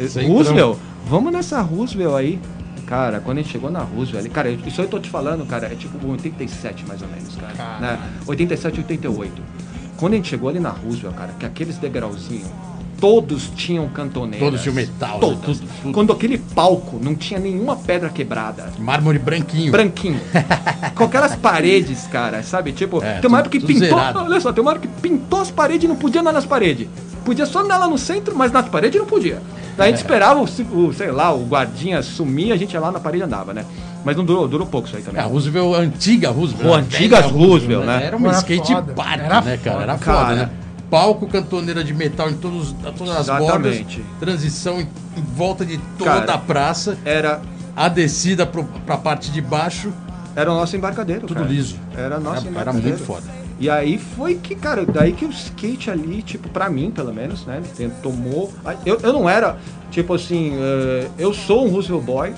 Sem Roosevelt, vamos nessa Roosevelt aí. Cara, quando a gente chegou na Roosevelt, cara, isso aí eu tô te falando, cara, é tipo 87 mais ou menos, cara. Né? 87, 88. Quando a gente chegou ali na Roosevelt, cara, que aqueles degrauzinhos, todos tinham cantoneiras. Todos tinham metal, né? Todos. Tudo- tudo. Quando aquele palco não tinha nenhuma pedra quebrada. Mármore branquinho. Branquinho. Com aquelas paredes, cara, sabe? Tipo, É, tem uma época que pintou. zerado. Olha só, tem uma época que pintou as paredes e não podia andar nas paredes. Podia só andar lá no centro, mas nas paredes não podia. Daí a É. gente esperava o, o, sei lá, o guardinha sumir, a gente ia lá na parede e andava, né? Mas não durou, durou pouco isso aí É, também. a Roosevelt, a antiga Roosevelt. A antiga velha Roosevelt, né? Era uma Era skate foda. park, Era né, cara? Era foda, Cara. né? Palco, cantoneira de metal em todos, a todas as bordas. Exatamente. Transição em, em volta de toda Cara. a praça. Era, A descida pro, pra parte de baixo, era o nosso embarcadeiro, tudo cara. liso. Era nosso Era, era embarcadeiro. muito foda. E aí foi que, cara, daí que o skate ali, tipo, pra mim, pelo menos, né? Tomou. Eu, eu não era, tipo assim, eh, eu sou um Roosevelt Boy,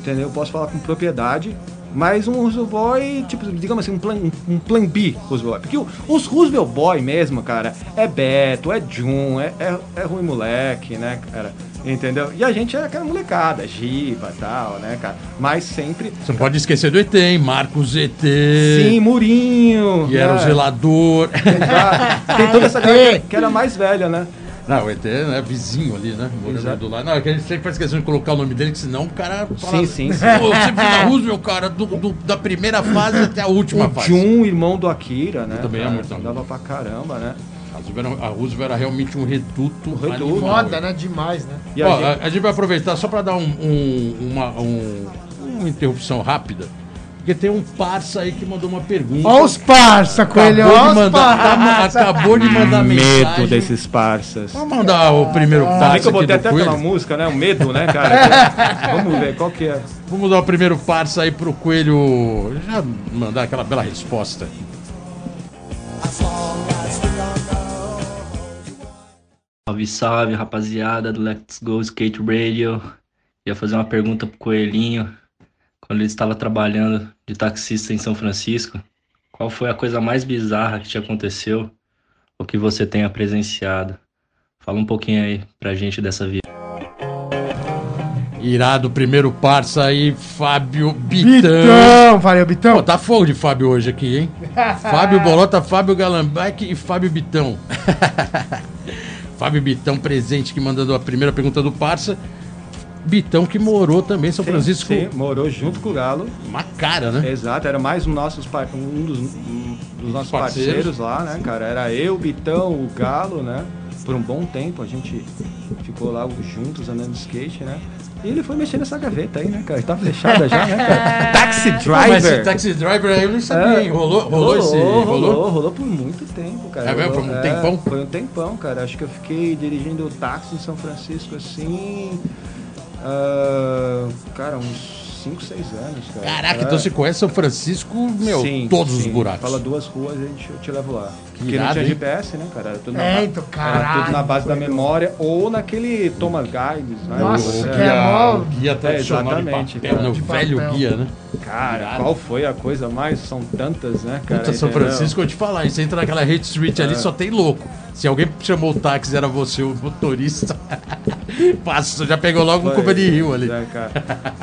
entendeu? Eu posso falar com propriedade. Mas um Roosevelt Boy, tipo, digamos assim, um plan, um plan B Roosevelt Boy. Porque o- os Roosevelt Boy mesmo, cara, é Beto, é Jun, é, é, é ruim moleque, né, cara? Entendeu? E a gente era aquela molecada, Giba e tal, né, cara? Mas sempre. Você não pode esquecer do ET, hein? Marcos ET. Sim, Murinho. Que era o né? zelador. Exato. Tem toda essa galera que era mais velha, né? Não, o ET é vizinho ali, né? Morando Exato. do lado. Não, é que a gente sempre faz questão de colocar o nome dele, que senão o cara fala. Sim, sim, sim. Pô, você viu a Roosevelt, cara, do, do- da primeira fase até a última O fase. Jun, irmão do Akira, né? também é muito Dava pra caramba, né? A Roosevelt, era- a realmente um reduto. reduto. animal. Foda, né? Demais, né? E Ó, a gente- a, a gente vai aproveitar só para dar um, um- uma, um- uma interrupção rápida, porque tem um parça aí que mandou uma pergunta. Ó os parça, Coelho, acabou, ó de os mandar, parça. acabou de mandar mensagem. Medo desses parças. Vamos mandar o primeiro Também passo que eu botei até Coelho. aquela música, né? O medo, né, cara? Vamos ver qual que é. Vamos dar o primeiro passo aí pro Coelho já mandar aquela bela resposta. Salve, salve, rapaziada do Let's Go Skate Radio. Ia fazer uma pergunta pro Coelhinho. Quando ele estava trabalhando de taxista em São Francisco, qual foi a coisa mais bizarra que te aconteceu ou que você tenha presenciado? Fala um pouquinho aí pra gente dessa vida. Irado, primeiro parça aí, Fábio Bitão. Bitão, valeu, Pô, Bitão. tá fogo de Fábio hoje aqui, hein? Fábio Bolota, Fábio Galambac e Fábio Bitão. Fábio Bitão presente que mandando a primeira pergunta do parça. Bitão que morou também em São Francisco. Sim, morou junto com o Galo. Uma cara, né? Exato, era mais um, nossos, um dos, um dos nossos parceiros. parceiros. lá, né, cara? Era eu, Bitão, o Galo, né? Por um bom tempo a gente ficou lá juntos andando de skate, né? E ele foi mexer nessa gaveta aí, né, cara? Tá fechada já, né, cara? Taxi Pô, mas esse Driver. taxi driver aí eu não sabia, É. hein? Rolou, rolou, esse. rolou, Rolou? rolou, rolou por muito tempo, cara. É mesmo? Rolou- Por um tempão? Foi um tempão, cara. Acho que eu fiquei dirigindo táxi em São Francisco assim. ah, cara, uns 5, 6 anos, cara. Caraca, É. então você conhece São Francisco, meu, Sim, todos sim. os buracos. Fala duas ruas e a gente, eu te levo lá. Porque irado, não tinha hein? GPS, né, cara? Era tudo na, É, ba- então, era tudo caralho, na base da memória ou naquele Thomas Guides, né? Nossa, o Você- que é mó- guia, guia tradicional exatamente, de papel, cara. O De velho papel. guia, né? Cara, Irado. qual foi a coisa mais? São tantas, né, cara? Puta, São? Francisco, eu te falar, você entra naquela Hate Street É. ali, só tem louco. Se alguém chamou o táxi, era você, o motorista. Passou, já pegou logo um Cuba de Rio ali. é, cara.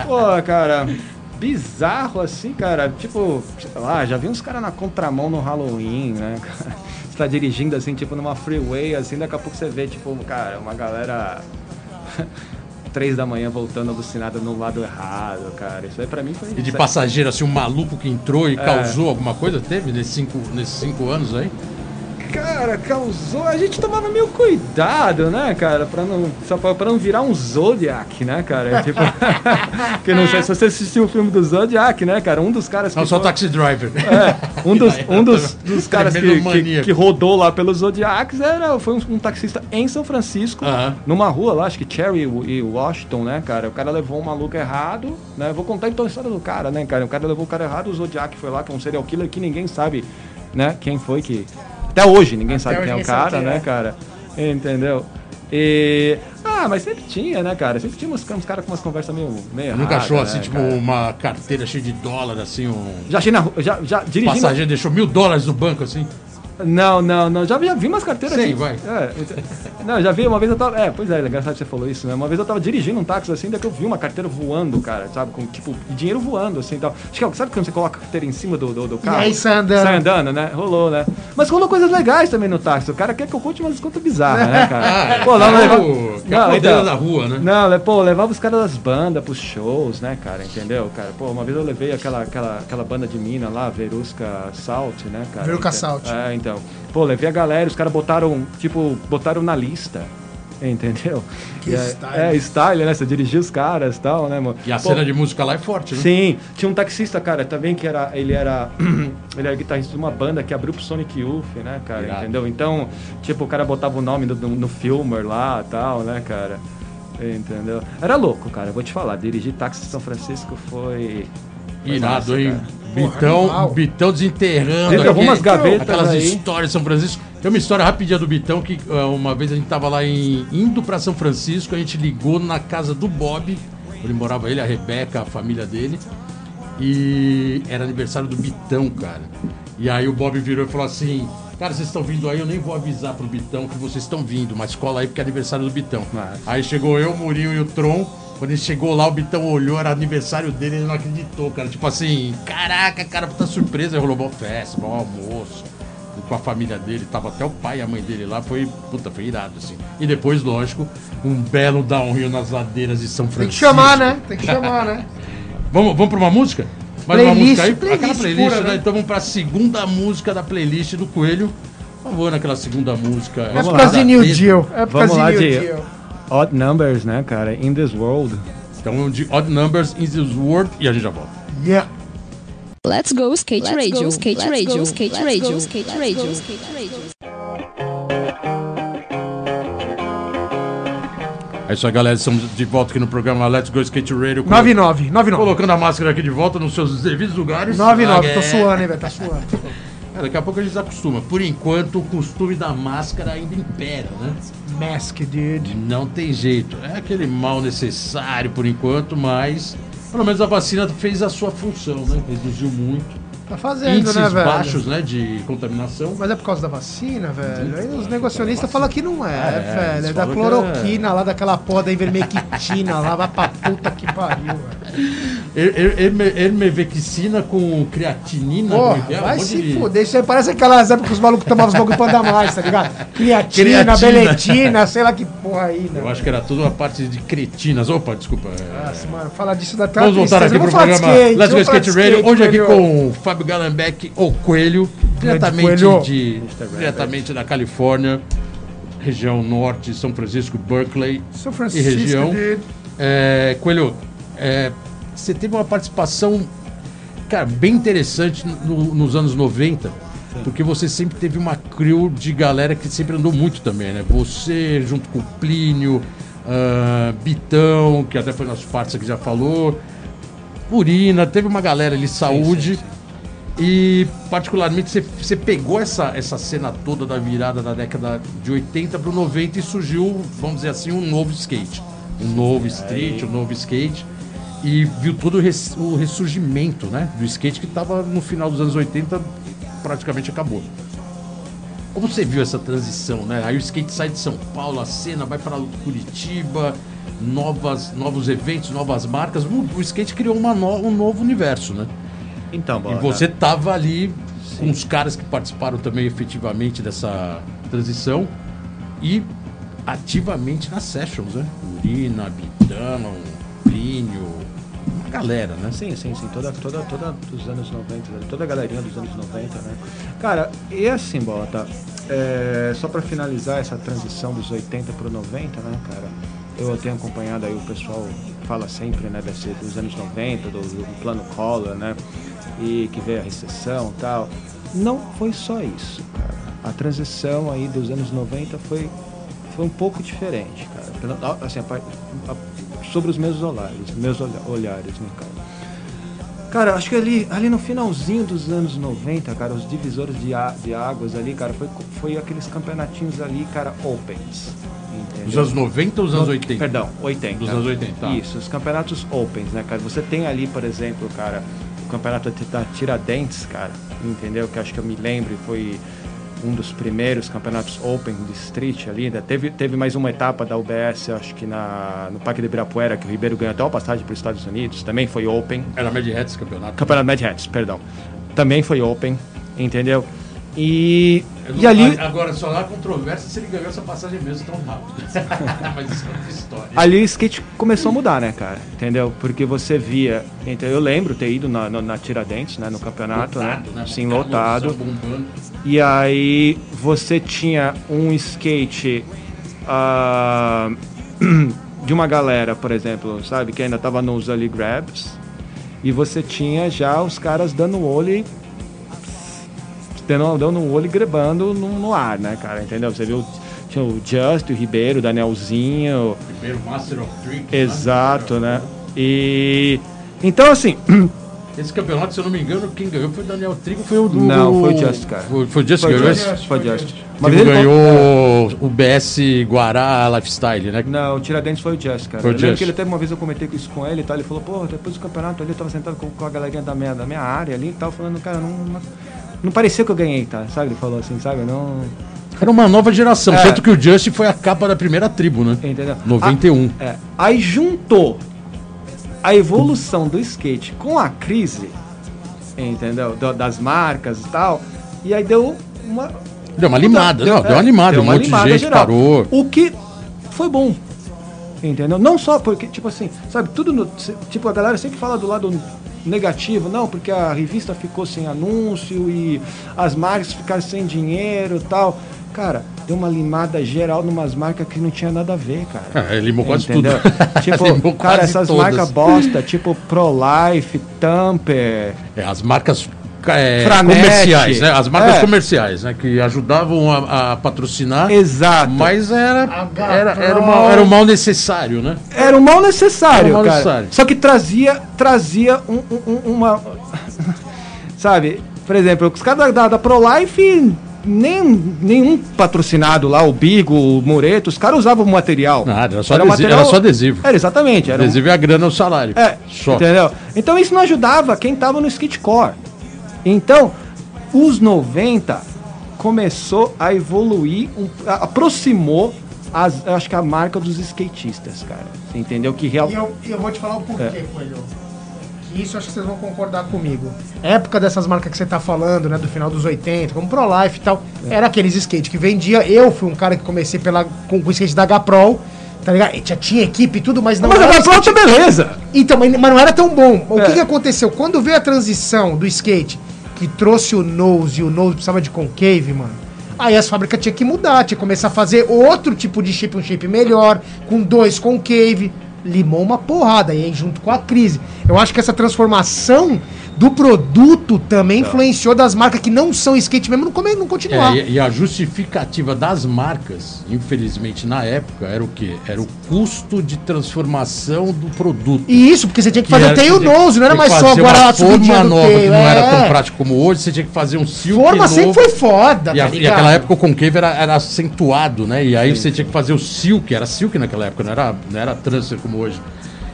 Pô, cara, bizarro assim, cara. Tipo, sei lá, já vi uns caras na contramão no Halloween, né, cara? Você tá dirigindo assim, tipo, numa freeway, assim, daqui a pouco você vê, tipo, cara, uma galera. Três da manhã voltando alucinada no lado errado, cara. Isso aí pra mim foi. E de passageiro, assim, um maluco que entrou É. e causou alguma coisa, teve nesses cinco, nesses cinco anos aí? Cara, causou. A gente tomava meio cuidado, né, cara? Pra não, só pra, pra não virar um Zodiac, né, cara? Tipo. que não sei se você assistiu o filme do Zodiac, né, cara? Um dos caras que. Não, só o foi- taxi driver. É, um dos, um dos, dos caras que, que, que rodou lá pelos Zodiacs era, foi um, um taxista em São Francisco, Aham. numa rua lá, acho que Cherry e Washington, né, cara? O cara levou um maluco errado, né? Vou contar então a história do cara, né, cara? O cara levou o cara errado, o Zodiac foi lá, que é um serial killer que ninguém sabe, né, quem foi que. Até hoje ninguém sabe hoje quem é o sabe cara, né, é. cara? Entendeu? E. Ah, mas sempre tinha, né, cara? Sempre tinha uns, uns caras com umas conversas meio, meio Nunca achou, erradas, assim, né, tipo, cara? uma carteira cheia de dólar, assim, um... Já achei na rua, já, já dirigindo. passageiro deixou mil dólares no banco, assim. Não, não, não. Já, já vi umas carteiras Sim, assim. vai. É, não, já vi, uma vez eu tava. É, pois é, é engraçado que você falou isso, né? Uma vez eu tava dirigindo um táxi assim, daí que eu vi uma carteira voando, cara, sabe? Com tipo, e dinheiro voando, assim e tal. Acho que sabe quando você coloca a carteira em cima do, do, do carro? aí sai andando. Sai andando, né? Rolou, né? Mas rolou coisas legais também no táxi. O cara quer que eu conte umas contas bizarras, né, cara? Pô, lá é leva- o- que é a podeira da rua, né? Não, pô, levava os caras das bandas pros shows, né, cara? Entendeu, cara? Pô, uma vez eu levei aquela, aquela, aquela banda de mina lá, Verusca Salt, né, cara? Verusca Então- Salt. É, então. Pô, levei a galera, os caras botaram, tipo, botaram na lista. Entendeu? Que E é, style. É, style, né? Você dirigia os caras e tal, né, mano? E a Pô, cena de música lá é forte, né? Sim, tinha um taxista, cara, também que era. Ele era. ele era guitarrista de uma banda que abriu pro Sonic Youth, né, cara? Irado. Entendeu? Então, tipo, o cara botava o nome no, no, no filmer lá e tal, né, cara? Entendeu? Era louco, cara, vou te falar. Dirigir táxi em São Francisco foi. foi Irado, massa, hein? Bitão. Bitão desenterrando Desenterrou aquele- umas gavetas aquelas aí. histórias de São Francisco. Tem uma história rapidinha do Bitão que ah, uma vez a gente tava lá em, indo pra São Francisco, a gente ligou na casa do Bob, onde morava ele, a Rebeca, a família dele, e era aniversário do Bitão, cara. E aí o Bob virou e falou assim: Cara, vocês estão vindo aí, eu nem vou avisar pro Bitão que vocês estão vindo, mas cola aí porque é aniversário do Bitão. Aí chegou eu, o Murinho e o Tron. Quando ele chegou lá, o Bitão olhou, era aniversário dele, ele não acreditou, cara. Tipo assim, caraca, cara, puta surpresa. Aí rolou uma festa, um almoço com a família dele, tava até o pai e a mãe dele lá, foi, puta, foi irado, assim. E depois, lógico, um belo downhill nas ladeiras de São Tem Francisco. que chamar, né? Tem que chamar, né? Vamos, vamos pra uma música? Mais uma Playlist, música aí? playlist Aquela playlist, pura, né? né? Então vamos pra segunda música da playlist do Coelho. Por favor, naquela segunda música. Épocas de New Deal. Vamos de lá New de- Deal. Odd numbers, né, cara? In this world. Então, de Odd Numbers in this World e a gente já volta. Yeah. Let's go skate Let's radio, go, skate let's radio, go, skate let's radio, go, skate let's radio, go, skate radio. É isso aí, galera. Estamos de volta aqui no programa Let's Go Skate Radio. 99, 99. Colocando a máscara aqui de volta nos seus devidos lugares. 99, Ah, tô é. suando, hein, velho? Tá suando. É, daqui a pouco a gente se acostuma. Por enquanto, o costume da máscara ainda impera, né? Mask, dude. Não tem jeito. É aquele mal necessário por enquanto, mas pelo menos a vacina fez a sua função, né? Reduziu muito. Tá fazendo, Índices né, velho? baixos, né, de contaminação. Mas é por causa da vacina, velho? Aí os negacionistas falam que não é, É, velho. É da que cloroquina lá, daquela porra da ivermectina lá, vai pra puta que pariu, velho. Er- er- erme- Hermevexina com creatinina. Porra, é é? Vai se de- fuder. Isso aí parece aquelas épocas que os malucos tomavam os bagulho pra andar mais, tá ligado? Creatina, Creatina. beletina, sei lá que porra aí, né? Eu acho que era tudo uma parte de cretinas. Opa, desculpa. é- Nossa, mano, falar disso da Vamos voltar aqui pro programa Let's Go Skate Radio. Hoje aqui com o Fábio Galambeck, o Coelho, diretamente, Coelho. de, diretamente da Califórnia, região norte, São Francisco, Berkeley São e Francisco, região. dude. É, Coelho, é, você teve uma participação, cara, bem interessante no- nos anos 90, porque você sempre teve uma crew de galera que sempre andou muito também, né? Você, junto com o Plínio, ah, Bitão, que até foi nas partes que já falou. Urina, teve uma galera ali, saúde. sim, sim. E particularmente você, você pegou essa, essa cena toda da virada da década de 80 para o 90 e surgiu, vamos dizer assim, um novo skate. Um novo street, um novo skate. E viu todo o, res- o ressurgimento né, do skate que estava no final dos anos 80, praticamente acabou. Como você viu essa transição, né? Aí o skate sai de São Paulo, a cena vai para Curitiba, novas, novos eventos, novas marcas. O, o skate criou uma no- um novo universo, né? Então, E bola. você tava ali com os caras que participaram também efetivamente dessa transição e ativamente nas sessions, né? Urina, Bitano, Uma galera, né? Sim, sim, sim. Toda, toda, toda dos anos 90, né? toda a galerinha dos anos 90, né? Cara, e assim, Bota, é, só pra finalizar essa transição dos 80 pro 90, né, cara? Eu tenho acompanhado aí o pessoal fala sempre, né, desse, dos anos 90, do, do plano Collor, né? E que veio a recessão tal. Não foi só isso, cara. A transição aí dos anos 90 foi, foi um pouco diferente, cara. Assim, a a- sobre os meus olhares, meus olha- olhares, né, cara? Cara, acho que ali, ali no finalzinho dos anos 90, cara, os divisores de, de águas ali, cara, foi, foi aqueles campeonatinhos ali, cara, opens. entendeu? Dos anos 90 ou dos anos No- 80? Perdão, 80. Dos anos 80, tá. Isso, os campeonatos opens, né, cara? Você tem ali, por exemplo, cara, o campeonato da Tiradentes, cara, entendeu? Que acho que eu me lembro, foi um dos primeiros campeonatos open de street ali, né? Teve, teve mais uma etapa da UBS, acho que na, no Parque de Ibirapuera, que o Ribeiro ganhou até uma passagem para os Estados Unidos, também foi open. Era Mad Hats campeonato. Campeonato Mad Hats, perdão. Também foi open, entendeu? E, Eu não- e ali, Agora, só há controvérsia se ele ganhou essa passagem mesmo tão rápido. Mas isso é outra história. ali o skate começou a mudar, né, cara? Entendeu? Porque você via. Então, eu lembro ter ido na, na, na Tiradentes, né, no campeonato, Lotado, né? né? Sim, lotado. E aí você tinha um skate ah, de uma galera, por exemplo, sabe, que ainda tava nos early grabs. E você tinha já os caras dando olho e dando, dando olho e grebando no, no ar, né, cara? Entendeu? Você viu, tinha o Just, o Ribeiro, o Danielzinho, Primeiro Master of Tricks. exato, né? E então assim, Esse campeonato, se eu não me engano, quem ganhou foi o Daniel Trigo, foi o do... Não, foi o Just, cara. Foi, foi o Just que ganhou esse? foi foi Just. Vez ele- ganhou o BS Guará Lifestyle, né? Não, o Tiradentes foi o Just, cara. Foi o Just. que ele teve uma vez eu comentei isso com ele e tal. Ele falou, pô, depois do campeonato ali, eu tava sentado com, com a galerinha da minha, da minha área ali e tal, falando, cara, não, não, parecia que eu ganhei, tá? Sabe? Ele falou assim, sabe? Não. Era uma nova geração, É. tanto que o Just foi a capa da primeira tribo, né? Entendeu? 91. Ah, é. Aí juntou a evolução do skate com a crise, entendeu? Da- das marcas e tal. E aí deu uma. Deu uma limada, não, deu uma é, limada, um monte de gente geral. parou. O que foi bom. Entendeu? Não só porque, tipo assim, sabe, tudo no. Tipo, a galera sempre fala do lado negativo, não, porque a revista ficou sem anúncio e as marcas ficaram sem dinheiro e tal. Cara, deu uma limada geral numas marcas que não tinha nada a ver, cara. É, limou quase Entendeu? tudo. Tipo, Limou cara, essas todas. marcas bosta, tipo ProLife, Tamper, É, as marcas é, Franete. comerciais, né? As marcas É. comerciais, né? Que ajudavam a, a patrocinar. exato. Mas era, era, era, Pro. uma- era um mal necessário, né? Era um mal necessário, Era um mal cara. necessário. Só que trazia, trazia um- um- um- uma. Sabe? Por exemplo, os caras da, da, ProLife, nem, nenhum patrocinado lá, o Bigo, o Moreto, os caras usavam material. Nada, era só adesivo, era só adesivo. Era exatamente. Era um- Adesivo é a grana, o salário. É, Só. entendeu? Então isso não ajudava quem tava no skatecore. Então, os 90 começou a evoluir, um- aproximou as, acho que a marca dos skatistas, cara. Você entendeu que real E eu, eu vou te falar o porquê, É. Coelho. Que isso acho que vocês vão concordar comigo. Época dessas marcas que você tá falando, né? Do final dos 80, como ProLife e tal, É. era aqueles skate que vendia. Eu fui um cara que comecei pela, com, com o skate da H-Pro, tá ligado? Já tinha equipe e tudo, mas não Mas era a um pronto, beleza. Então, mas, mas não era tão bom. O É. que, que aconteceu? Quando veio a transição do skate, que trouxe o nose e o nose precisava de concave, mano. Aí as fábricas tinham que mudar, tinha que começar a fazer outro tipo de shape, um shape melhor, com dois concave. Limou uma porrada, e aí junto com a crise. Eu acho que essa transformação do produto também influenciou das marcas que não são skate mesmo não, não continuar. É, e, a justificativa das marcas, infelizmente, na época, era o quê? Era o custo de transformação do produto. E isso, porque você tinha que fazer era- o tail nose, não era mais só agora a forma nova, que não era tão é. prático como hoje, você tinha que fazer um silk Forma novo. sempre foi foda, E, tá e ligado? aquela época o concave era, era acentuado, né? E aí você tinha que fazer o silk, era silk naquela época, não era, não era transfer como hoje.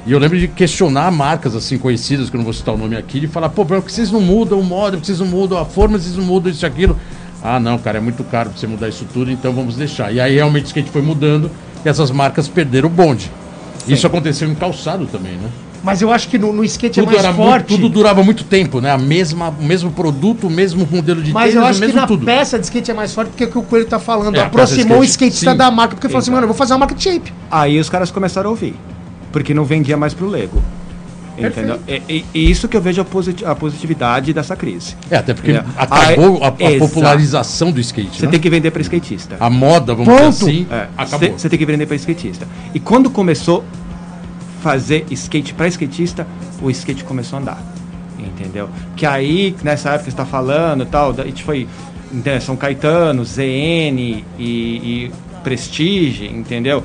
E eu lembro de questionar marcas assim conhecidas, que eu não vou citar o nome aqui, de falar, pô, por que vocês não mudam o modo, por que vocês não mudam a forma, vocês não mudam isso e aquilo. Ah, não, cara, é muito caro pra você mudar isso tudo, então vamos deixar. E aí realmente o skate foi mudando e essas marcas perderam o bonde. Isso aconteceu em calçado também, né? Mas eu acho que no, no skate é Tudo, mais era forte. muito, tudo durava muito tempo, né? A mesma, o mesmo produto, o mesmo modelo de Mas tênis, eu o acho que na tudo. peça de skate é mais forte porque é o que o Coelho tá falando. É, aproximou o skate, skatista sim. da marca, porque falou assim, Exato. mano, eu vou fazer uma marca de shape. Aí os caras começaram a ouvir. Porque não vendia mais pro Lego. Entendeu? E, e- e isso que eu vejo a, posit- a positividade dessa crise. É, até porque É. acabou a, a popularização do skate, Você né? tem que vender para skatista. A moda, vamos Ponto. dizer assim, É, acabou. Você tem que vender para skatista. E quando começou fazer skate para skatista, o skate começou a andar. Entendeu? Que aí, nessa época que você está falando, tal, da- a gente foi né, São Caetano, ZN e, e Prestige, entendeu?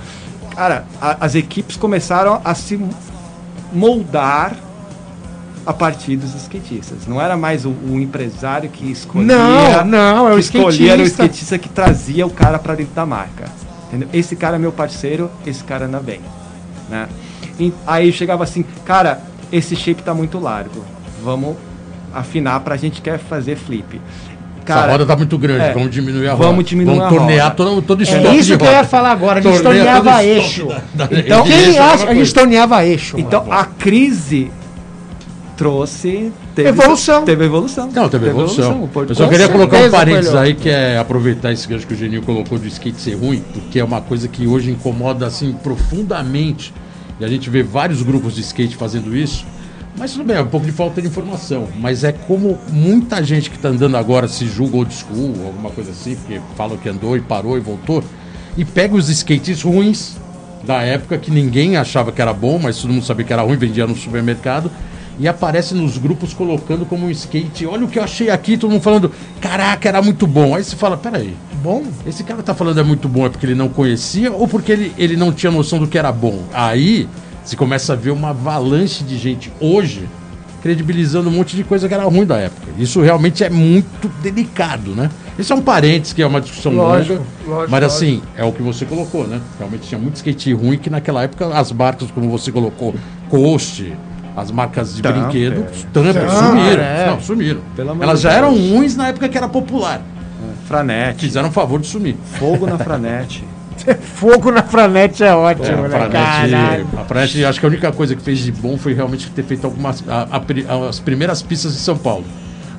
Cara, a- as equipes começaram a se moldar a partir dos skatistas. Não era mais o, o empresário que escolhia. Não, não, é o escolhia, era o skatista. skatista que trazia o cara para dentro da marca. Entendeu? Esse cara é meu parceiro, esse cara anda bem. Né? E aí chegava assim, cara, esse shape tá muito largo. Vamos afinar pra gente quer fazer flip. Essa roda tá muito grande, é, vamos diminuir a roda. vamos diminuir vamos a tornear roda. todo, todo É estoque isso de que eu ia falar agora, a gente Torneia torneava eixo. estoque da- da- Então, Quem é acha a gente torneava eixo? Então mano? a crise trouxe. Teve Evolução. Teve evolução. Não, teve evolução. O Porto- Eu só queria colocar um parênteses aí, que é aproveitar esse gancho que o Geninho colocou do skate ser ruim, porque é uma coisa que hoje incomoda assim profundamente. E a gente vê vários grupos de skate fazendo isso. Mas tudo bem, é um pouco de falta de informação. Mas é como muita gente que tá andando agora se julga old school, alguma coisa assim, porque falam que andou e parou e voltou. E pega os skates ruins da época que ninguém achava que era bom, mas todo mundo sabia que era ruim, vendia no supermercado. E aparece nos grupos colocando como um skate. Olha o que eu achei aqui, todo mundo falando, caraca, era muito bom. Aí você fala, peraí, Bom, esse cara tá falando é muito bom é porque ele não conhecia ou porque ele, ele não tinha noção do que era bom? Aí você começa a ver uma avalanche de gente hoje credibilizando um monte de coisa que era ruim da época. Isso realmente é muito delicado, né? Isso é um parênteses que é uma discussão Lógico, longa, lógico, mas lógico. assim, é o que você colocou, né? Realmente tinha muito skate ruim que naquela época as marcas, como você colocou, Coast, as marcas de Thumper. brinquedo, Thumper, sumiram. é. Não, sumiram. Pelo amor Elas já Deus. eram ruins na época que era popular. Franete. Fizeram um favor de sumir. Fogo na Franete. fogo na franete é ótimo, É, a né? Franete, Caralho. a Franete, acho que a única coisa que fez de bom foi realmente ter feito algumas a- a as primeiras pistas de São Paulo.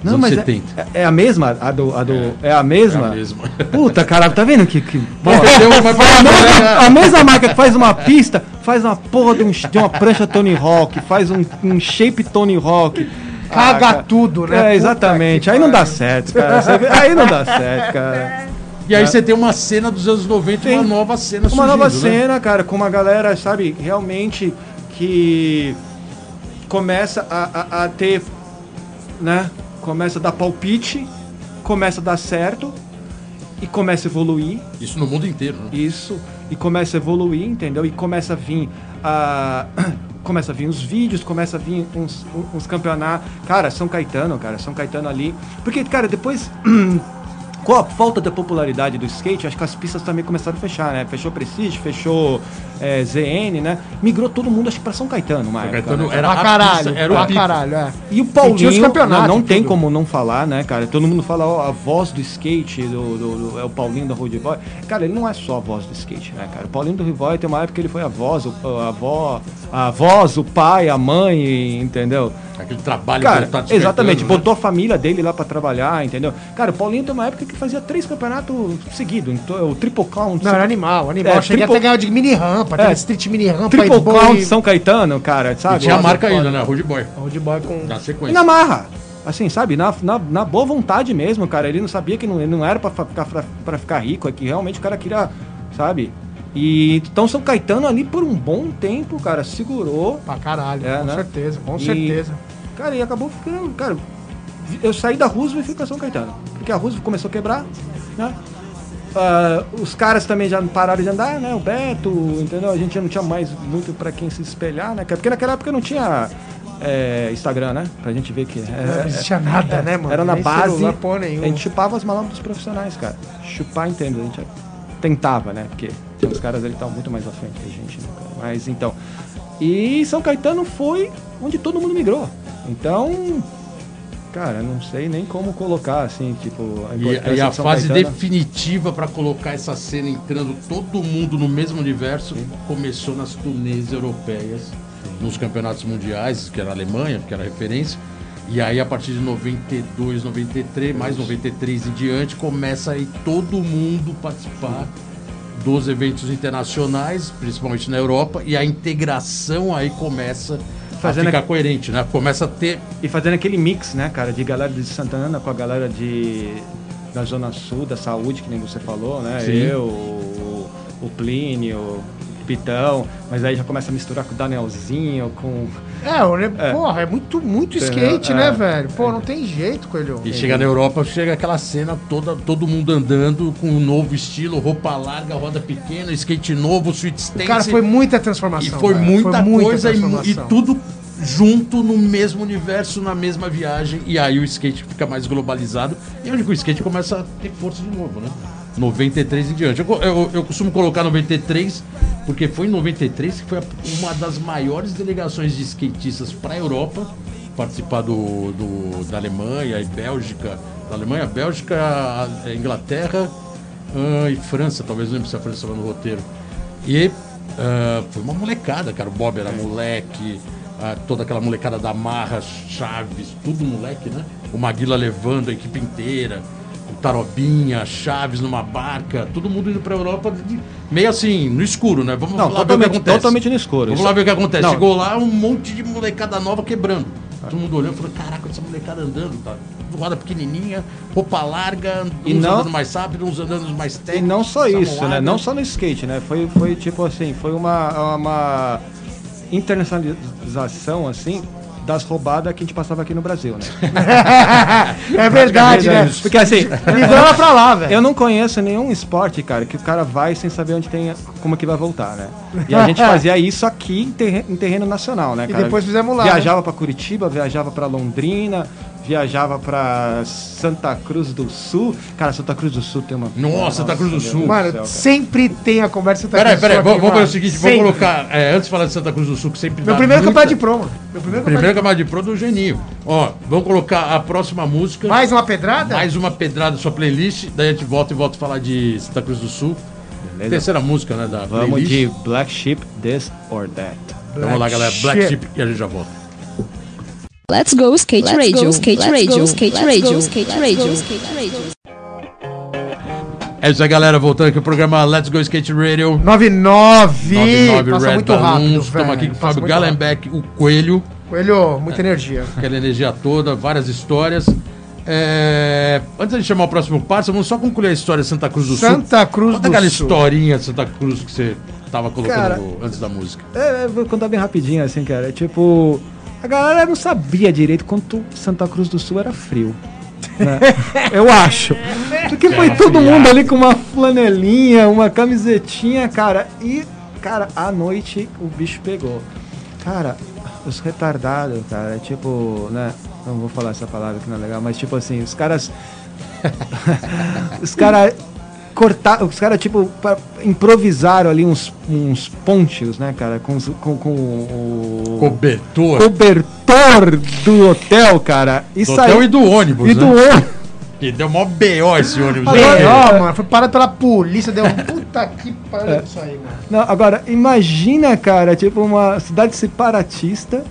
Não, anos mas é, 70. é- é a mesma? A do, a do, é, a mesma? É a mesma. Puta, cara, tá vendo que. que mas a, mesma, a mesma marca que faz uma pista, faz uma porra de, um- de uma prancha Tony Hawk, faz um, um shape Tony Hawk. Caga cara. tudo, né? É, exatamente. Aí não dá certo, cara. Aí não dá certo, cara. E aí você tem uma cena dos anos 90, uma Tem nova cena Uma nova surgindo, né? cena, cara, com uma galera, sabe, realmente que começa a, a, a ter, né? Começa a dar palpite, começa a dar certo e começa a evoluir. Isso no mundo inteiro, né? Isso. E começa a evoluir, entendeu? E começa a vir a. Começa a vir os vídeos, começa a vir uns, uns campeonatos. Cara, São Caetano, cara, São Caetano ali. Porque, cara, depois. Com a falta da popularidade do skate, acho que as pistas também começaram a fechar, né? Fechou Prestige, fechou é, ZN, né? Migrou todo mundo, acho que pra São Caetano, São época, Caetano né? era Pra a caralho, pista, era o pra caralho, é. E o E tinha Paulinho, os campeonatos não, não e tem tudo. como não falar, né, cara? Todo mundo fala, ó, a voz do skate, do, do- do- é o Paulinho da Road Boy. Cara, ele não é só a voz do skate, né, cara? O Paulinho do Boy tem uma época que ele foi a voz, o, a avó, a voz, o pai, a mãe, entendeu? Aquele trabalho Cara, que tá exatamente, né? botou a família dele lá pra trabalhar, entendeu? Cara, o Paulinho tem uma época que fazia três campeonatos seguidos, então, o Triple Count. Não, era animal, animal. É, cheguei triple- até ganhar de mini rampa, aquele É, street mini rampa Triple boi- Count São Caetano, cara, E sabe? tinha a marca ainda, né? Road Boy. Road boy com. Na E sequência. na marra. Assim, sabe? Na, na, na boa vontade mesmo, cara. Ele não sabia que não, não era pra fa- ficar, pra, pra ficar rico, é que realmente o cara queria, sabe? E então São Caetano ali por um bom tempo, cara, segurou. Pra caralho, É, com né? certeza, com E- certeza. Cara, e acabou ficando. Cara, eu saí da Roosevelt e fui pra São Caetano. Porque a Roosevelt começou a quebrar, né? Ah, os caras também já pararam de andar, né? O Beto, entendeu? A gente já não tinha mais muito pra quem se espelhar, né? Porque naquela época não tinha é, Instagram, né? Pra gente ver que. Não existia nada, né, mano? Era na Nem base. celular, porra A gente chupava as malas dos profissionais, cara. Chupar, entendo. A gente tentava, né? Porque os caras ali estavam muito mais à frente que a gente, né, cara? Mas então. E São Caetano foi onde todo mundo migrou. Então. Cara, não sei nem como colocar, assim, tipo. A E, e a fase Caetano. definitiva pra colocar essa cena entrando todo mundo no mesmo universo começou nas turnês europeias, nos campeonatos mundiais, que era a Alemanha, que era a referência. E aí, a partir de 92, 93, mais 93 em diante, começa aí todo mundo participar dos eventos internacionais, principalmente na Europa, e a integração aí começa Fazendo a ficar a- coerente, né? Começa a ter E fazendo aquele mix, né, cara, de galera de Santana com a galera de da Zona Sul, da saúde, que nem você falou, né? Sim. Eu, o, o Plínio, o Pitão, mas aí já começa a misturar com o Danielzinho, com. É, ne- porra, é muito, muito skate, É. né, velho? Pô, não tem jeito, Coelho. E chega na Europa, chega aquela cena toda, todo mundo andando com um novo estilo, roupa larga, roda pequena, skate novo, sweet stance. Cara, foi muita e transformação. foi velho. muita, coisa e, e tudo junto no mesmo universo, na mesma viagem. E aí o skate fica mais globalizado. E onde que o skate começa a ter força de novo, né? 93 em diante. Eu, eu, eu costumo colocar 93, porque foi em 93 que foi uma das maiores delegações de skatistas para a Europa participar do, do- da Alemanha e Bélgica. Da Alemanha, Bélgica, Inglaterra ah, e França, talvez não lembro se a França estava no roteiro. E ah, foi uma molecada, cara. O Bob era moleque, ah, toda aquela molecada da Marra, Chaves, tudo moleque, né? O Maguila levando a equipe inteira, Tarobinha, Chaves numa barca, todo mundo indo pra Europa, de- meio assim, no escuro, né? Vamos Não, lá ver o que acontece. totalmente no escuro. Vamos Isso- lá ver o que acontece. Não. Chegou lá um monte de molecada nova quebrando. Todo mundo olhando e falou: Caraca, essa molecada andando, tá? Roda pequenininha, roupa larga, E uns não- andando mais rápido, uns andando mais E técnicos. não só isso, né? larga. Não só no skate, né? Foi, foi tipo assim, foi uma, uma internacionalização, assim, das roubadas que a gente passava aqui no Brasil, né? É verdade, né? Porque assim, Ligando pra lá, velho. eu não conheço nenhum esporte, cara, que o cara vai sem saber onde tem, como que vai voltar, né? E a gente fazia isso aqui em, terre- em terreno nacional, né, E cara? depois fizemos lá, né? Viajava pra Curitiba, viajava pra Londrina, viajava pra Santa Cruz do Sul. Cara, Santa Cruz do Sul tem uma... Nossa, Santa Cruz do Sul. Deus do Mano, céu, cara. sempre tem a conversa. Santa Peraí, Cruz peraí, do Sul vamos, aqui, vamos fazer o seguinte, Sempre. vamos colocar. é, antes de falar de Santa Cruz do Sul, que sempre Meu dá primeiro muita- campeonato de promo. Meu primeiro Primeiro campeonato de pro do Geninho. Ó, vamos colocar a próxima música. Mais uma pedrada? mais uma pedrada da sua playlist. Daí a gente volta e volta a falar de Santa Cruz do Sul. Beleza? Terceira música, né, da Vamos playlist. de Black Sheep, This or That. Vamos lá, galera. Black Sheep e a gente já volta. Let's go skate Let's radio, go, skate let's radio, go, skate let's radio, go, skate let's radio, go, skate radio. É isso aí, galera. Voltando aqui o programa Let's Go Skate Radio. 99. 99 Passa Red muito rápido, Balloons. Estamos aqui com o Fábio. Gallenbeck, o Coelho. Coelho, muita energia. Aquela energia toda, várias histórias. É, Antes de chamar o próximo parça, vamos só concluir a história de Santa Cruz do Sul. Santa Cruz Conta do aquela Sul. historinha de Santa Cruz que você tava colocando Cara, antes da música. É, eu vou contar bem rapidinho, assim, cara. Tipo, a galera não sabia direito quanto Santa Cruz do Sul era frio. né? Eu acho. Porque foi todo mundo ali com uma flanelinha, uma camisetinha, cara. E, cara, à noite o bicho pegou. Cara, os retardados, cara, tipo, né? Não vou falar essa palavra que não é legal, mas tipo assim, os caras. os caras cortar, os caras tipo improvisaram ali uns, uns pontes, né, cara, com, com, com o Cobertor. cobertor do hotel, cara, e do saiu hotel e do ônibus, e né? do ônibus. E deu mó B.O. esse ônibus. Agora- aí. Ó, mano, foi parado pela polícia, deu um puta que pariu isso aí, mano. Não, agora imagina, cara, tipo uma cidade separatista,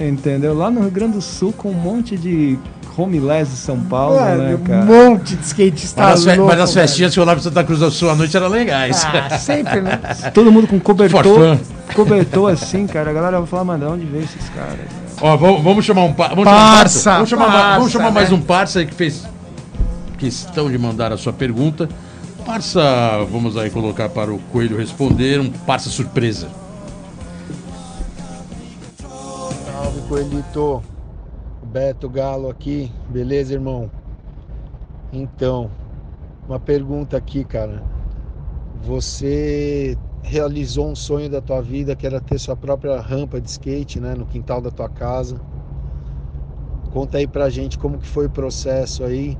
entendeu? Lá no Rio Grande do Sul com um monte de homeless de São Paulo, né, Mano, um cara? monte de skatista Mas, as fe- louco, mas as festinhas que eu lá pra Santa Cruz do Sul à noite eram legais. Ah, sempre, né? Todo mundo com cobertor, cobertor assim, cara. A galera vai falar, mano, de onde veio esses caras? Ó, vamos, vamos chamar um par- vamos Parça, chamar um parça. Vamos chamar, parça, vamos chamar mais né? um parça aí que fez questão de mandar a sua pergunta. Parça, vamos aí colocar para o Coelho responder, um parça surpresa. Salve, Coelhito. Beto Galo aqui, beleza, irmão? Então, uma pergunta aqui, cara. Você realizou um sonho da tua vida que era ter sua própria rampa de skate, né, no quintal da tua casa. Conta aí pra gente como que foi o processo aí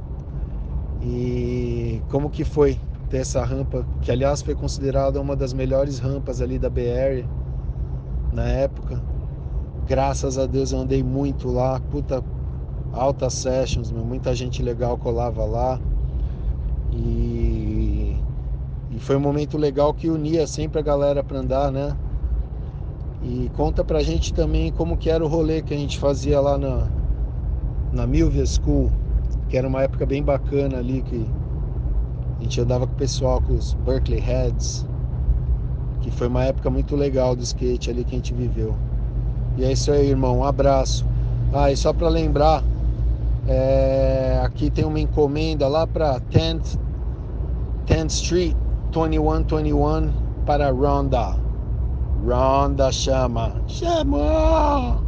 e como que foi ter essa rampa, que aliás foi considerada uma das melhores rampas ali da BR na época. Graças a Deus eu andei muito lá, puta altas sessions, meu, muita gente legal colava lá. E, e foi um momento legal que unia sempre a galera para andar, né? E conta pra gente também como que era o rolê que a gente fazia lá na, na Milvia School, que era uma época bem bacana ali, que a gente andava com o pessoal, com os Berkeley Heads, que foi uma época muito legal do skate ali que a gente viveu. E é isso aí, irmão, um abraço. Ah, e só para lembrar, é, aqui tem uma encomenda lá para 10th, 10th Street 2121 para Ronda. Ronda chama. Chama!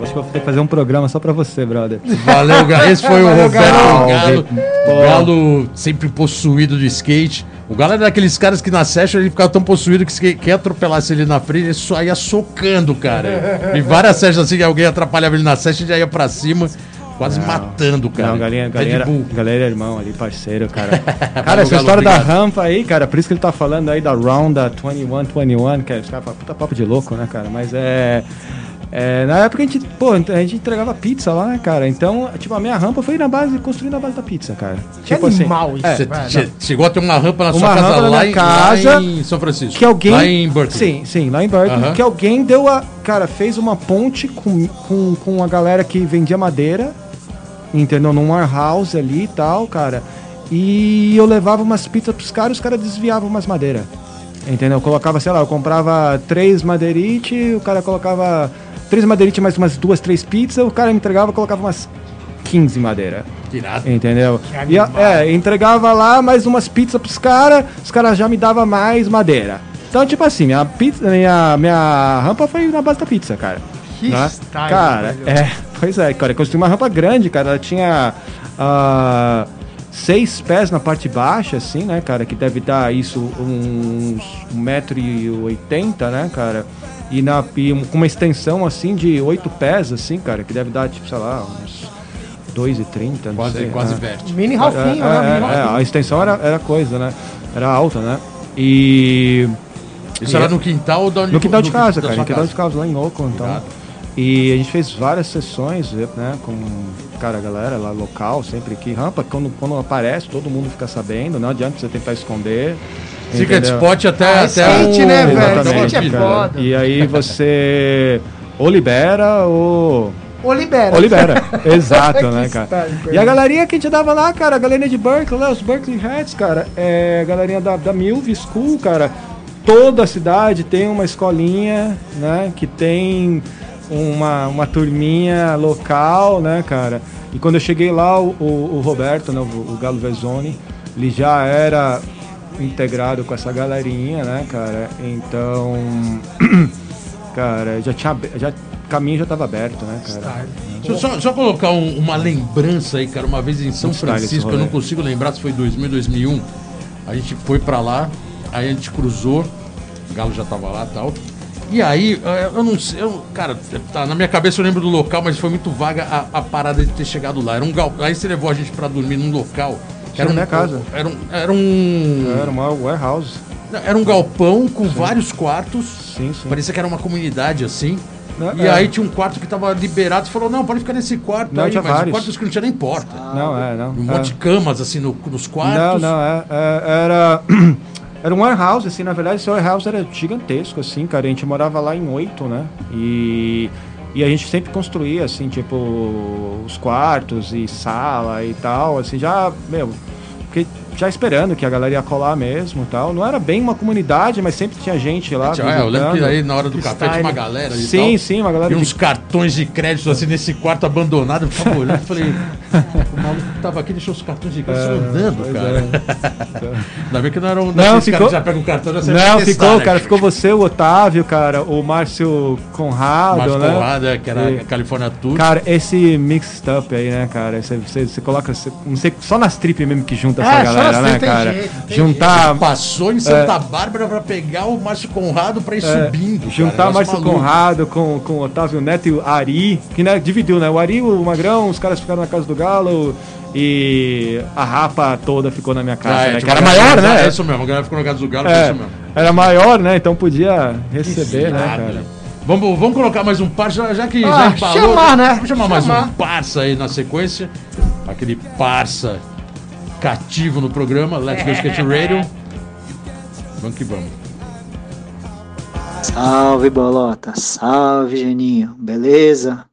Acho que eu vou ter que fazer um programa só pra você, brother. Valeu, Galo. Esse foi o Roberto Galo. Galo. O Galo sempre possuído do skate. O Galo era daqueles caras que na session ele ficava tão possuído que se quem atropelasse ele na frente, ele só ia socando, cara. E várias sessions assim que alguém atrapalhava ele na session, já ia pra cima, quase matando, cara. Não, galinha, galera é irmão ali, parceiro, cara. Cara, essa história da rampa aí, cara, por isso que ele tá falando aí da Round da 2121, que é, os caras falam, puta papo de louco, né, cara? Mas é. É, na época a gente, pô, a gente entregava pizza lá, né, cara? Então, tipo, a minha rampa foi na base, construída na base da pizza, cara. Que Tipo assim. animal isso, é, che- chegou a ter uma rampa na Uma sua casa rampa na lá, minha em, casa, lá em São Francisco. que alguém. Lá em Berkeley. Sim, sim, lá em Berkeley. Aham. Que alguém deu a. Cara, fez uma ponte com, com, com a galera que vendia madeira, entendeu? Num warehouse ali e tal, cara. E eu levava umas pizzas pros caras, os caras desviavam umas madeiras. Entendeu? Eu colocava, sei lá, eu comprava três madeirite, o cara colocava três madeirite mais umas duas, três pizzas, o cara me entregava e colocava umas 15 madeira. Que irado. Entendeu? E, é, entregava lá mais umas pizzas pros caras, os caras já me davam mais madeira. Então, tipo assim, minha, pizza, minha, minha rampa foi na base da pizza, cara. Que Né? style, Cara, velho. é, pois é, cara, eu construí uma rampa grande, cara. Ela tinha ah, seis pés na parte baixa, assim, né, cara? Que deve dar isso uns 1,80m, né, cara? E, na, e com uma extensão assim de oito pés, assim, cara, que deve dar, tipo, sei lá, uns 2,30, não Quase, sei. quase né? verte. Mini Ralfinho, É, né? é, é, a extensão era, era coisa, né? Era alta, né? E. Isso era no quintal da No quintal de casa, cara. No quintal de casa, lá em Oakland, então. E a gente fez várias sessões, né? Com, cara, a galera lá local, sempre que rampa, quando, quando aparece, todo mundo fica sabendo, não adianta você tentar esconder. Secret entendeu? Spot até, Ah, até skate, um- né, velho? Skate é foda. E aí você ou libera ou Ou libera. ou libera. Exato, né, cara? E a galerinha que a gente dava lá, cara, a galerinha de Berkeley, lá, os Berkeley Heads, cara, é a galerinha da, da Milv School, cara. Toda a cidade tem uma escolinha, né, que tem uma, uma turminha local, né, cara. E quando eu cheguei lá, o, o, o Roberto, né, o, o Galo Vezzoni, ele já era integrado com essa galerinha, né, cara. Então, cara, já tinha, já, o caminho já tava aberto, né, cara. Deixa eu só, só colocar um- uma lembrança aí, cara. Uma vez em São style Francisco, eu não consigo lembrar se foi 2000, 2001. A gente foi pra lá, aí a gente cruzou, o Galo já tava lá e tal. E aí, eu não sei, eu- cara, tá, na minha cabeça eu lembro do local, mas foi muito vaga a, a parada de ter chegado lá. Era um gal... Aí você levou a gente pra dormir num local. Era minha casa. Era um, era um. Era uma warehouse. Era um galpão com vários quartos. Sim, sim. Parecia que era uma comunidade assim. É, E é. aí tinha um quarto que tava liberado. Você falou, não, pode ficar nesse quarto Não, aí, mas vários. quarto que não tinha nem porta. Não, é, não. Um é. monte de camas assim no- nos Não, quartos. não, é, é- era. Era um warehouse, assim, na verdade, esse warehouse era gigantesco, assim, cara. A gente morava lá em oito, né? E, e a gente sempre construía, assim, tipo, os quartos e sala e tal, assim, já, meu. Porque já esperando que a galera ia colar mesmo tal. Não era bem uma comunidade, mas sempre tinha gente lá. É, eu lembro que aí na hora do café tinha uma galera Sim, tal. sim, uma galera E de uns cartões de crédito assim nesse quarto abandonado. Eu ficava olhando e falei, o maluco que tava aqui deixou os cartões de crédito andando, pois cara. é. Ainda bem que não era um Não, ficou- já pega um cartão já Não, testar, ficou, né? cara, ficou você, o Otávio, cara, o Márcio Conrado, Márcio né? Conrado, que era E- a California Tour. Cara, esse mixed up aí, né, cara? Você, você, você coloca. você- não sei, só nas trip mesmo que junta É, essa só galera, nas né, cara? jeito, Juntar. Passou em Santa Bárbara pra pegar o Márcio Conrado pra ir é, subindo. cara. juntar Negócio Márcio maluco. Conrado com, com o Otávio Neto e o Ari, que né, dividiu, né? O Ari, o Magrão, os caras ficaram na casa do Galo e a rapa toda ficou na minha casa, Ah, é, né? tipo, Que era maior, né? É isso mesmo, a galera ficou na casa do Galo, foi É, isso mesmo. era maior, né? Então podia receber, né, cara? Vamos, vamos colocar mais um parça, já, já que Ah, já embalou. chamar, né? Vamos chamar mais Chamar. um parça aí na sequência. Aquele parça cativo no programa, Let's Go Skate Radio. Vamos que vamos. Salve Bolota, salve Geninho, beleza?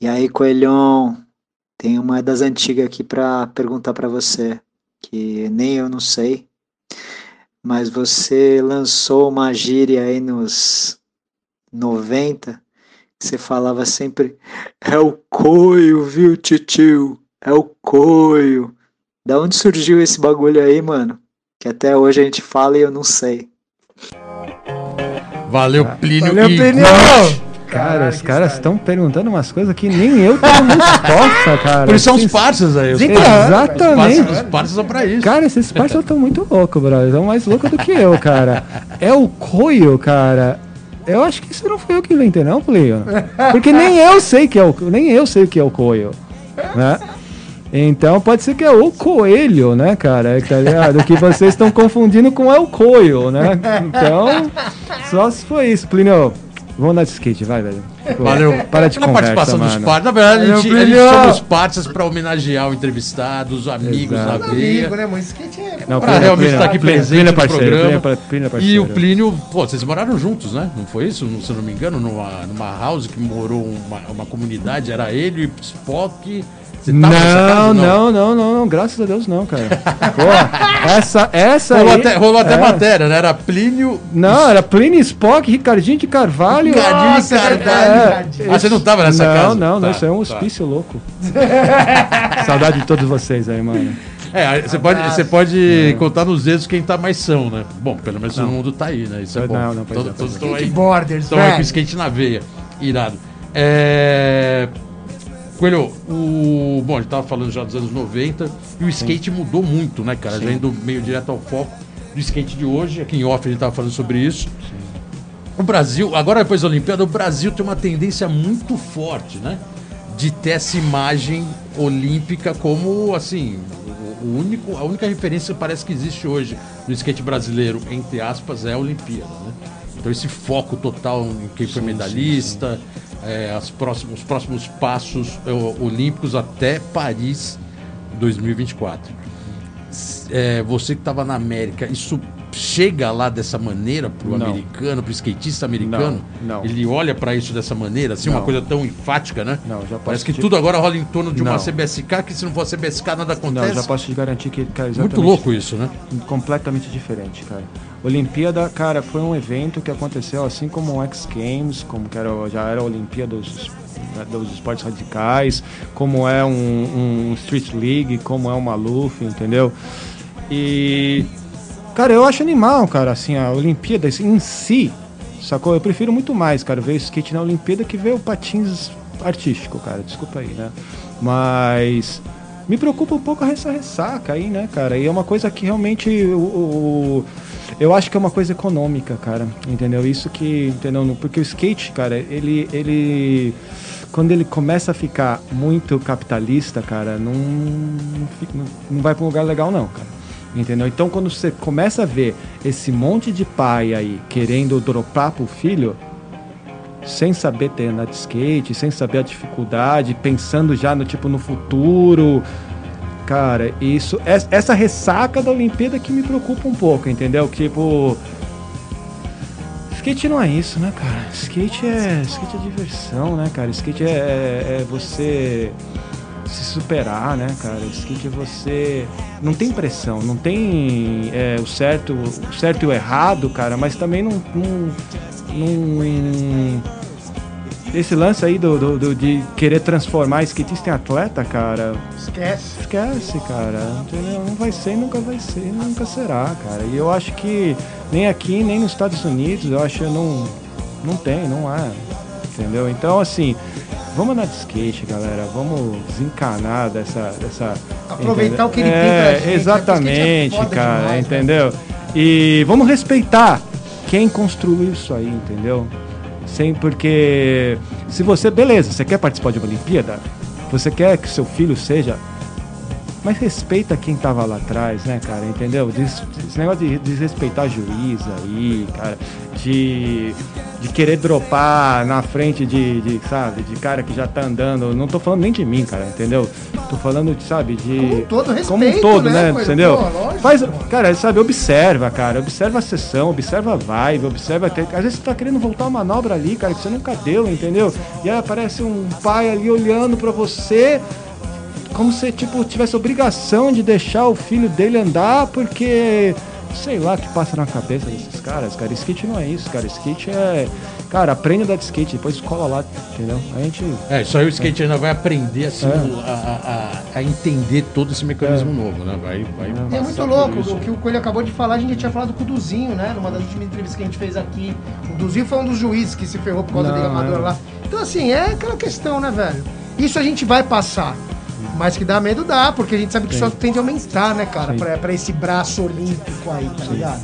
E aí Coelhão, tem uma das antigas aqui pra perguntar pra você, que nem eu não sei, mas você lançou uma gíria aí nos 90, que você falava sempre, é o coio, viu titio, é o coio. Da onde surgiu esse bagulho aí, mano? Que até hoje a gente fala e eu não sei. Valeu, Plínio. Valeu, Plínio! Cara, os caras estão perguntando umas coisas que nem eu tô muito resposta, cara. Por isso são os parças aí. Os Sim, parças- cara. Exatamente. Os parças, os parças são pra isso. Cara, esses parceiros estão muito loucos, brother. Estão mais loucos do que eu, cara. É o coio, cara. Eu acho que isso não foi eu que inventei, não, Plio. Porque nem eu sei que é o, nem eu sei o que é o coio, né? Então pode ser que é o coelho, né, cara? Tá ligado? Que vocês estão confundindo com é o coio, né? Então, só se foi isso, Plínio. Vamos andar de skate, vai, velho. Pô, Valeu. Para de conversa, participação dos mano. parças. Na verdade, a Valeu, gente, a gente chama os parças pra homenagear o entrevistado, os amigos Exato. da veia. Amigo, né, mano? Skate é. Não, Pra Plínio, realmente estar aqui Plínio, presente Plínio é no parceiro, programa. Plínio é- Plínio é E parceiro. o Plínio, pô, vocês moraram juntos, né? Não foi isso? Se eu não me engano, numa, numa house que morou uma, uma comunidade, era ele, Spock. Você? Não, não, não, não, não, graças a Deus não, cara. Pô, essa, essa Rolou aí, até, rolou até é. matéria, né? Era Plínio. Não, era Plínio Spock, Ricardinho de Carvalho. Ricardinho de Carvalho. é, Ah, você não tava nessa não, casa? Não, não, Tá, isso é um tá. hospício louco. Saudade de todos vocês aí, mano. É, você pode, você pode contar nos dedos quem tá mais são, né? Bom, pelo menos todo mundo tá aí, né? Isso é Não, bom. não, pois é, pois todos é. estão aí. Borders, Estão aí com skate na veia. Irado. É... Coelho, o... Bom, a gente tava falando já dos anos 90 e o skate mudou muito, né, cara? Já indo meio direto ao foco do skate de hoje. Aqui em off a gente tava falando sobre isso. O Brasil, agora depois da Olimpíada, o Brasil tem uma tendência muito forte, né? De ter essa imagem olímpica como, assim, o único, a única referência que parece que existe hoje no skate brasileiro, entre aspas, é a Olimpíada, né? Então esse foco total em quem foi medalhista, é, próximos, os próximos passos é, olímpicos até Paris 2024 é, você que estava na América, isso chega lá dessa maneira pro Não. americano, pro skatista americano? Não, não. Ele olha para isso dessa maneira, assim, uma Não. coisa tão enfática, né? Não, já Parece que te- tudo agora rola em torno de uma Não. CBSK, que se não for CBSK nada Não, acontece. já posso te garantir que, cara, Muito louco isso, né? completamente diferente, cara. Olimpíada, cara, foi um evento que aconteceu assim como o X Games, como que era, já era a Olimpíada dos, dos esportes radicais, como é um, um Street League, como é uma Luffy, entendeu? E, cara, eu acho animal, cara, assim, a Olimpíada em si, sacou? Eu prefiro muito mais, cara, ver skate na Olimpíada que ver o patins artístico, cara, desculpa aí, né? Mas me preocupa um pouco essa ressaca aí, né, cara? E é uma coisa que realmente o, o- eu acho que é uma coisa econômica, cara. Entendeu? Isso que, entendeu? Porque o skate, cara, ele ele quando ele começa a ficar muito capitalista, cara, não não- não vai para um lugar legal não, cara. Entendeu? Então quando você começa a ver esse monte de pai aí querendo dropar pro filho, sem saber ter andar de skate, sem saber a dificuldade, pensando já no tipo no futuro. Cara, isso es- essa ressaca da Olimpíada que me preocupa um pouco, entendeu? Tipo Skate não é isso, né, cara? Skate é, skate é diversão, né, cara? Skate é, é- é você se superar, né, cara? Skate é você. Não tem pressão, não tem é, o certo o certo e o errado, cara, mas também não. não, não esse lance aí do, do, do, de querer transformar skatista em atleta, cara. Esquece. Esquece, cara. Entendeu? Não vai ser, nunca vai ser, nunca será, cara. E eu acho que nem aqui, nem nos Estados Unidos, eu acho que não, não tem, não há. Entendeu? Então, assim, vamos andar de skate, galera. Vamos desencanar dessa. dessa Aproveitar entendeu? o que ele é, tem pra gente. Exatamente, É foda cara. demais, entendeu? E vamos respeitar quem construiu isso aí, entendeu? Sem porque se você, beleza, você quer participar de uma Olimpíada, você quer que seu filho seja, mas respeita quem tava lá atrás, né, cara? Entendeu? Des- Esse negócio de desrespeitar juiz aí, cara, de, de querer dropar na frente de, de, sabe, de cara que já tá andando. Não tô falando nem de mim, cara, entendeu? Tô falando, sabe, de. Como um todo, respeito, Como um todo, né? Coelho? entendeu? Pô, lógico, Faz, cara, sabe, observa, cara, observa a sessão, observa a vibe, observa. até- Às vezes você tá querendo voltar uma manobra ali, cara, que você nunca deu, entendeu? E aí aparece um pai ali olhando pra você, como se, tipo, tivesse obrigação de deixar o filho dele andar, porque. Sei lá o que passa na cabeça desses caras, cara. Skate não é isso, cara. Skate é. Cara, aprende a dar de skate, depois cola lá, entendeu? A gente. É, aí o skate ainda vai aprender assim, É. a, a- a entender todo esse mecanismo novo, né? Vai, vai E é passar muito louco, o que o Coelho acabou de falar, a gente já tinha falado com o Duzinho, né? Numa das últimas entrevistas que a gente fez aqui. O Duzinho foi um dos juízes que se ferrou por causa Não, do Liga Amador é. lá. Então, assim, é aquela questão, né, velho? Isso a gente vai passar. Mas que dá medo dá, porque a gente sabe que só tende a aumentar, né, cara? Sim. Pra, pra esse braço olímpico aí, tá ligado?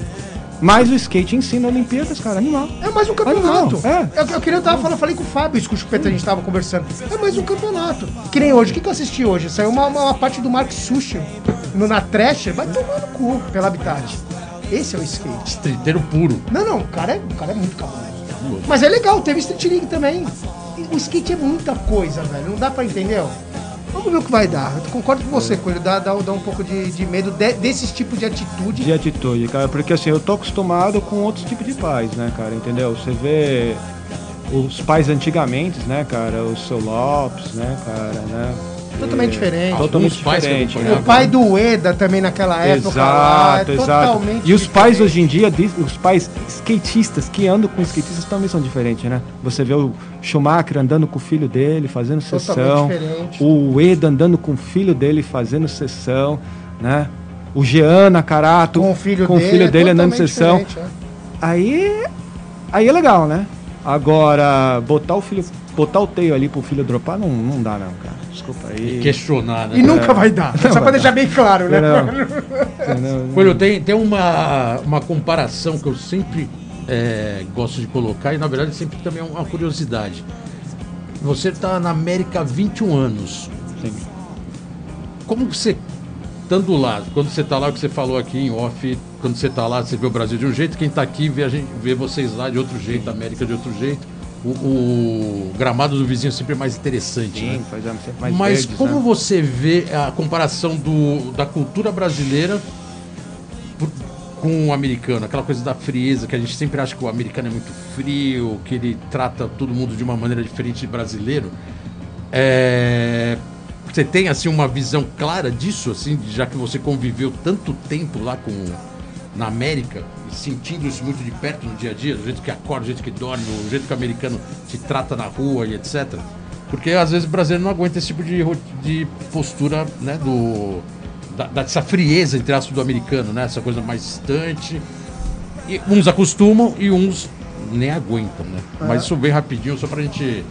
Mas o skate ensina Olimpíadas, cara, animal. É mais um campeonato. Animal, é. Eu, eu queria eu tava falando, falei com o Fábio, isso que o Chupeta a gente tava conversando. É mais um campeonato. Que nem hoje. O que, que eu assisti hoje? Saiu uma, uma, uma parte do Mark Sushi no, na Thrasher. Vai tomar no cu pela Habitat. Esse é o skate. Streeteiro puro. Não, não, o cara é, o cara é muito cabuloso. Mas é legal, teve Street League também. O skate é muita coisa, velho. Não dá pra entender, ó. Vamos ver o que vai dar. Eu concordo com você, Coelho. Dá, dá, dá um pouco de, de medo de, desses tipos de atitude. de atitude, cara, porque assim, eu tô acostumado com outros tipos de pais, né, cara, entendeu? Você vê os pais antigamente, né, cara, o seu Lopes, né, cara, né? Totalmente diferente. Totalmente diferente. O pai do Eda também naquela época lá. é Exato, exato. totalmente E os pais diferente. hoje em dia, os pais skatistas que andam com skatistas também são diferentes, né? Você vê o Schumacher andando com o filho dele, fazendo Totalmente sessão. diferente. O Eda andando com o filho dele, fazendo sessão, né? O Jean Nakarato Com o filho com o dele. filho é dele andando totalmente sessão. é. Aí, aí é legal, né? Agora, botar o filho, botar o teio ali pro filho dropar, não, não dá não, cara. Desculpa aí. Questionar, né? E nunca vai dar. Só pra vai deixar bem claro, né? Não. Coelho, tem, tem uma, uma comparação que eu sempre é, gosto de colocar e na verdade sempre também é uma curiosidade. Você está na América há 21 anos. Sim. Como você, estando lá, quando você está lá, o que você falou aqui em off, quando você está lá, você vê o Brasil de um jeito, quem está aqui vê, a gente, vê vocês lá de outro jeito, a América de outro jeito. O, o gramado do vizinho sempre é mais interessante, né? Sim, faz sempre mais Mas verdes, como né? você vê a comparação do, da cultura brasileira por- com o americano? Aquela coisa da frieza, que a gente sempre acha que o americano é muito frio, que ele trata todo mundo de uma maneira diferente do brasileiro. É, Você tem assim uma visão clara disso, assim, já que você conviveu tanto tempo lá com na América, sentindo isso muito de perto no dia a dia, do jeito que acorda, do jeito que dorme, do jeito que o americano te trata na rua e etc. Porque às vezes o brasileiro não aguenta esse tipo de, de postura, né, do da, dessa frieza entre aspas do americano, né, essa coisa mais distante. E uns acostumam e uns nem aguentam, né? Mas isso bem rapidinho só pra gente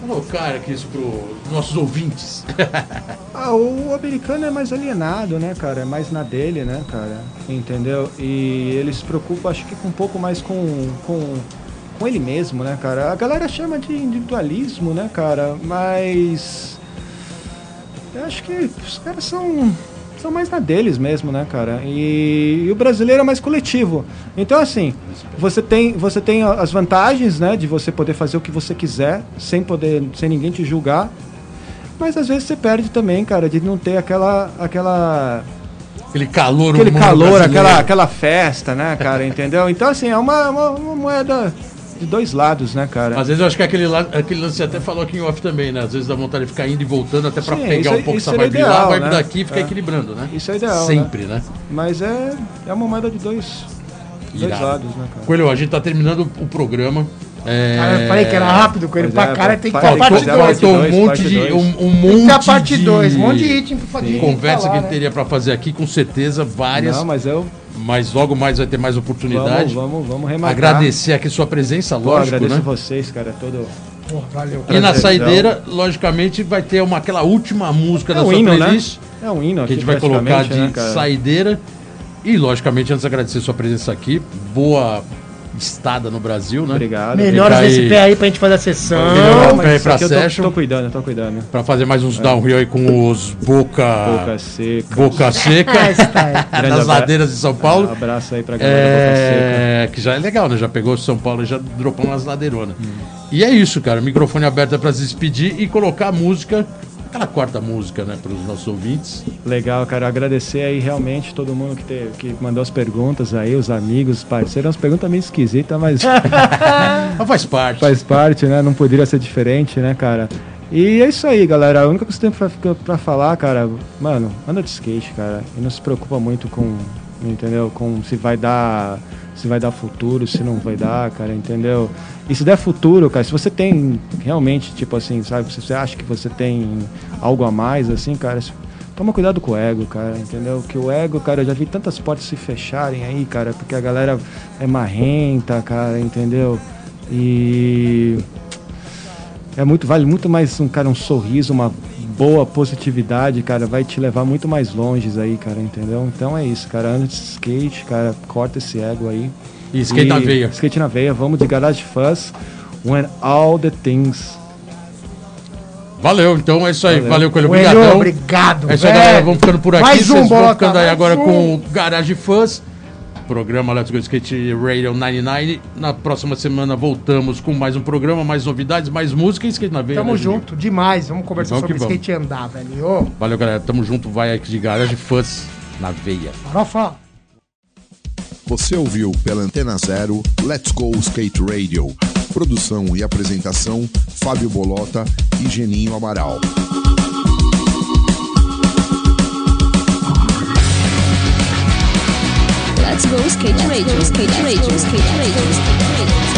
colocar aqui isso pros nossos ouvintes. Ah, o americano é mais alienado, né, cara? É mais na dele, né, cara? Entendeu? E ele se preocupa, acho que um pouco mais com, com, com ele mesmo, né, cara? A galera chama de individualismo, né, cara? Mas. Eu acho que os caras são. São mais na deles mesmo, né, cara? E, e o brasileiro é mais coletivo. Então, assim, você tem, você tem as vantagens, né, de você poder fazer o que você quiser, sem poder, sem ninguém te julgar. Mas às vezes você perde também, cara, de não ter aquela aquela Aquele calor aquele calor, brasileiro. aquela aquela festa, né, cara, entendeu? Então assim, é uma, uma, uma moeda de dois lados, né, cara? Às vezes eu acho que aquele, la- aquele lance você até falou aqui em off também, né? Às vezes dá vontade de ficar indo e voltando até Sim, pegar isso um pouco essa é vibe lá, ideal, a vibe né? daqui e ficar É. equilibrando, né? Isso é ideal, Sempre, né? Mas é, é uma moeda de dois, dois lados, né, cara? Coelho, a gente tá terminando o programa. É... Cara, eu falei que era rápido com ele Pois pra é, cara, tem que ter parte fazer a 2. parte Faltou um monte de. Um, um Tem que monte ter a parte de 2, um monte de item pra de Conversa falar, que né? teria pra fazer aqui, com certeza, várias. Não, mas eu Mas logo mais vai ter mais oportunidade. vamos, vamos, vamos remarcar. Agradecer aqui sua presença, Pô, lógico, agradeço né? vocês, cara, todo Pô, valeu. E na saideira, logicamente, vai ter uma, aquela última música É da um sua hino, né? playlist. É um hino Que a gente vai colocar de né, saideira. E, logicamente, antes de agradecer sua presença aqui, boa estada no Brasil, né? Obrigado. Melhoras aí- desse pé aí pra gente fazer a sessão. Melhorar o Mas pé aí isso pra aqui eu tô, tô cuidando, tô cuidando. Pra fazer mais uns downhill aí com os boca. Boca seca. Boca seca. Ah. Grande das abra- ladeiras de São Paulo. Abraço aí pra galera da Boca Seca. É, que já é legal, né? Já pegou São Paulo e já dropou umas ladeironas. E é isso, cara. Microfone aberto é pra se despedir e colocar a música, aquela quarta música, né, pros nossos ouvintes. Legal, cara. Agradecer aí realmente todo mundo que, te- que mandou as perguntas aí, os amigos, os parceiros. Umas perguntas meio esquisitas, mas Mas faz parte. faz parte, né? Não poderia ser diferente, né, cara? E é isso aí, galera. A única coisa que eu tenho pra, pra falar, cara, mano, anda de skate, cara. E não se preocupa muito com, entendeu? Com se vai dar. Se vai dar futuro, se não vai dar, cara, entendeu? E se der futuro, cara, se você tem realmente, tipo assim, sabe, se você acha que você tem algo a mais, assim, cara, toma cuidado com o ego, cara, entendeu? Que o ego, cara, eu já vi tantas portas se fecharem aí, cara, porque a galera é marrenta, cara, entendeu? E é muito vale muito mais um cara um sorriso uma boa positividade cara vai te levar muito mais longe aí cara entendeu então é isso cara anda de skate cara corta esse ego aí E skate na veia. skate na veia vamos de garage fuzz when all the things Valeu, então é isso aí. Valeu, Valeu. Coelho. Obrigadão. obrigado, É isso aí, galera. Vamos ficando por aqui. Mais um, Vocês vão Bota, ficando aí agora um. com o Garage Fãs. Programa Let's Go Skate Radio 99. Na próxima semana voltamos com mais um programa, mais novidades, mais música e skate na veia. Tamo né, Juninho? junto, demais. Vamos conversar Vamos sobre vamos. skate e andar, velho. Valeu, galera. Tamo junto. Vai aqui de Garage Fãs na veia. farofa. Você ouviu pela Antena Zero Let's Go Skate Radio. Produção e apresentação: Fábio Bolota e Geninho Amaral. Let's go skate radio, skate radio, skate radio, skate radio.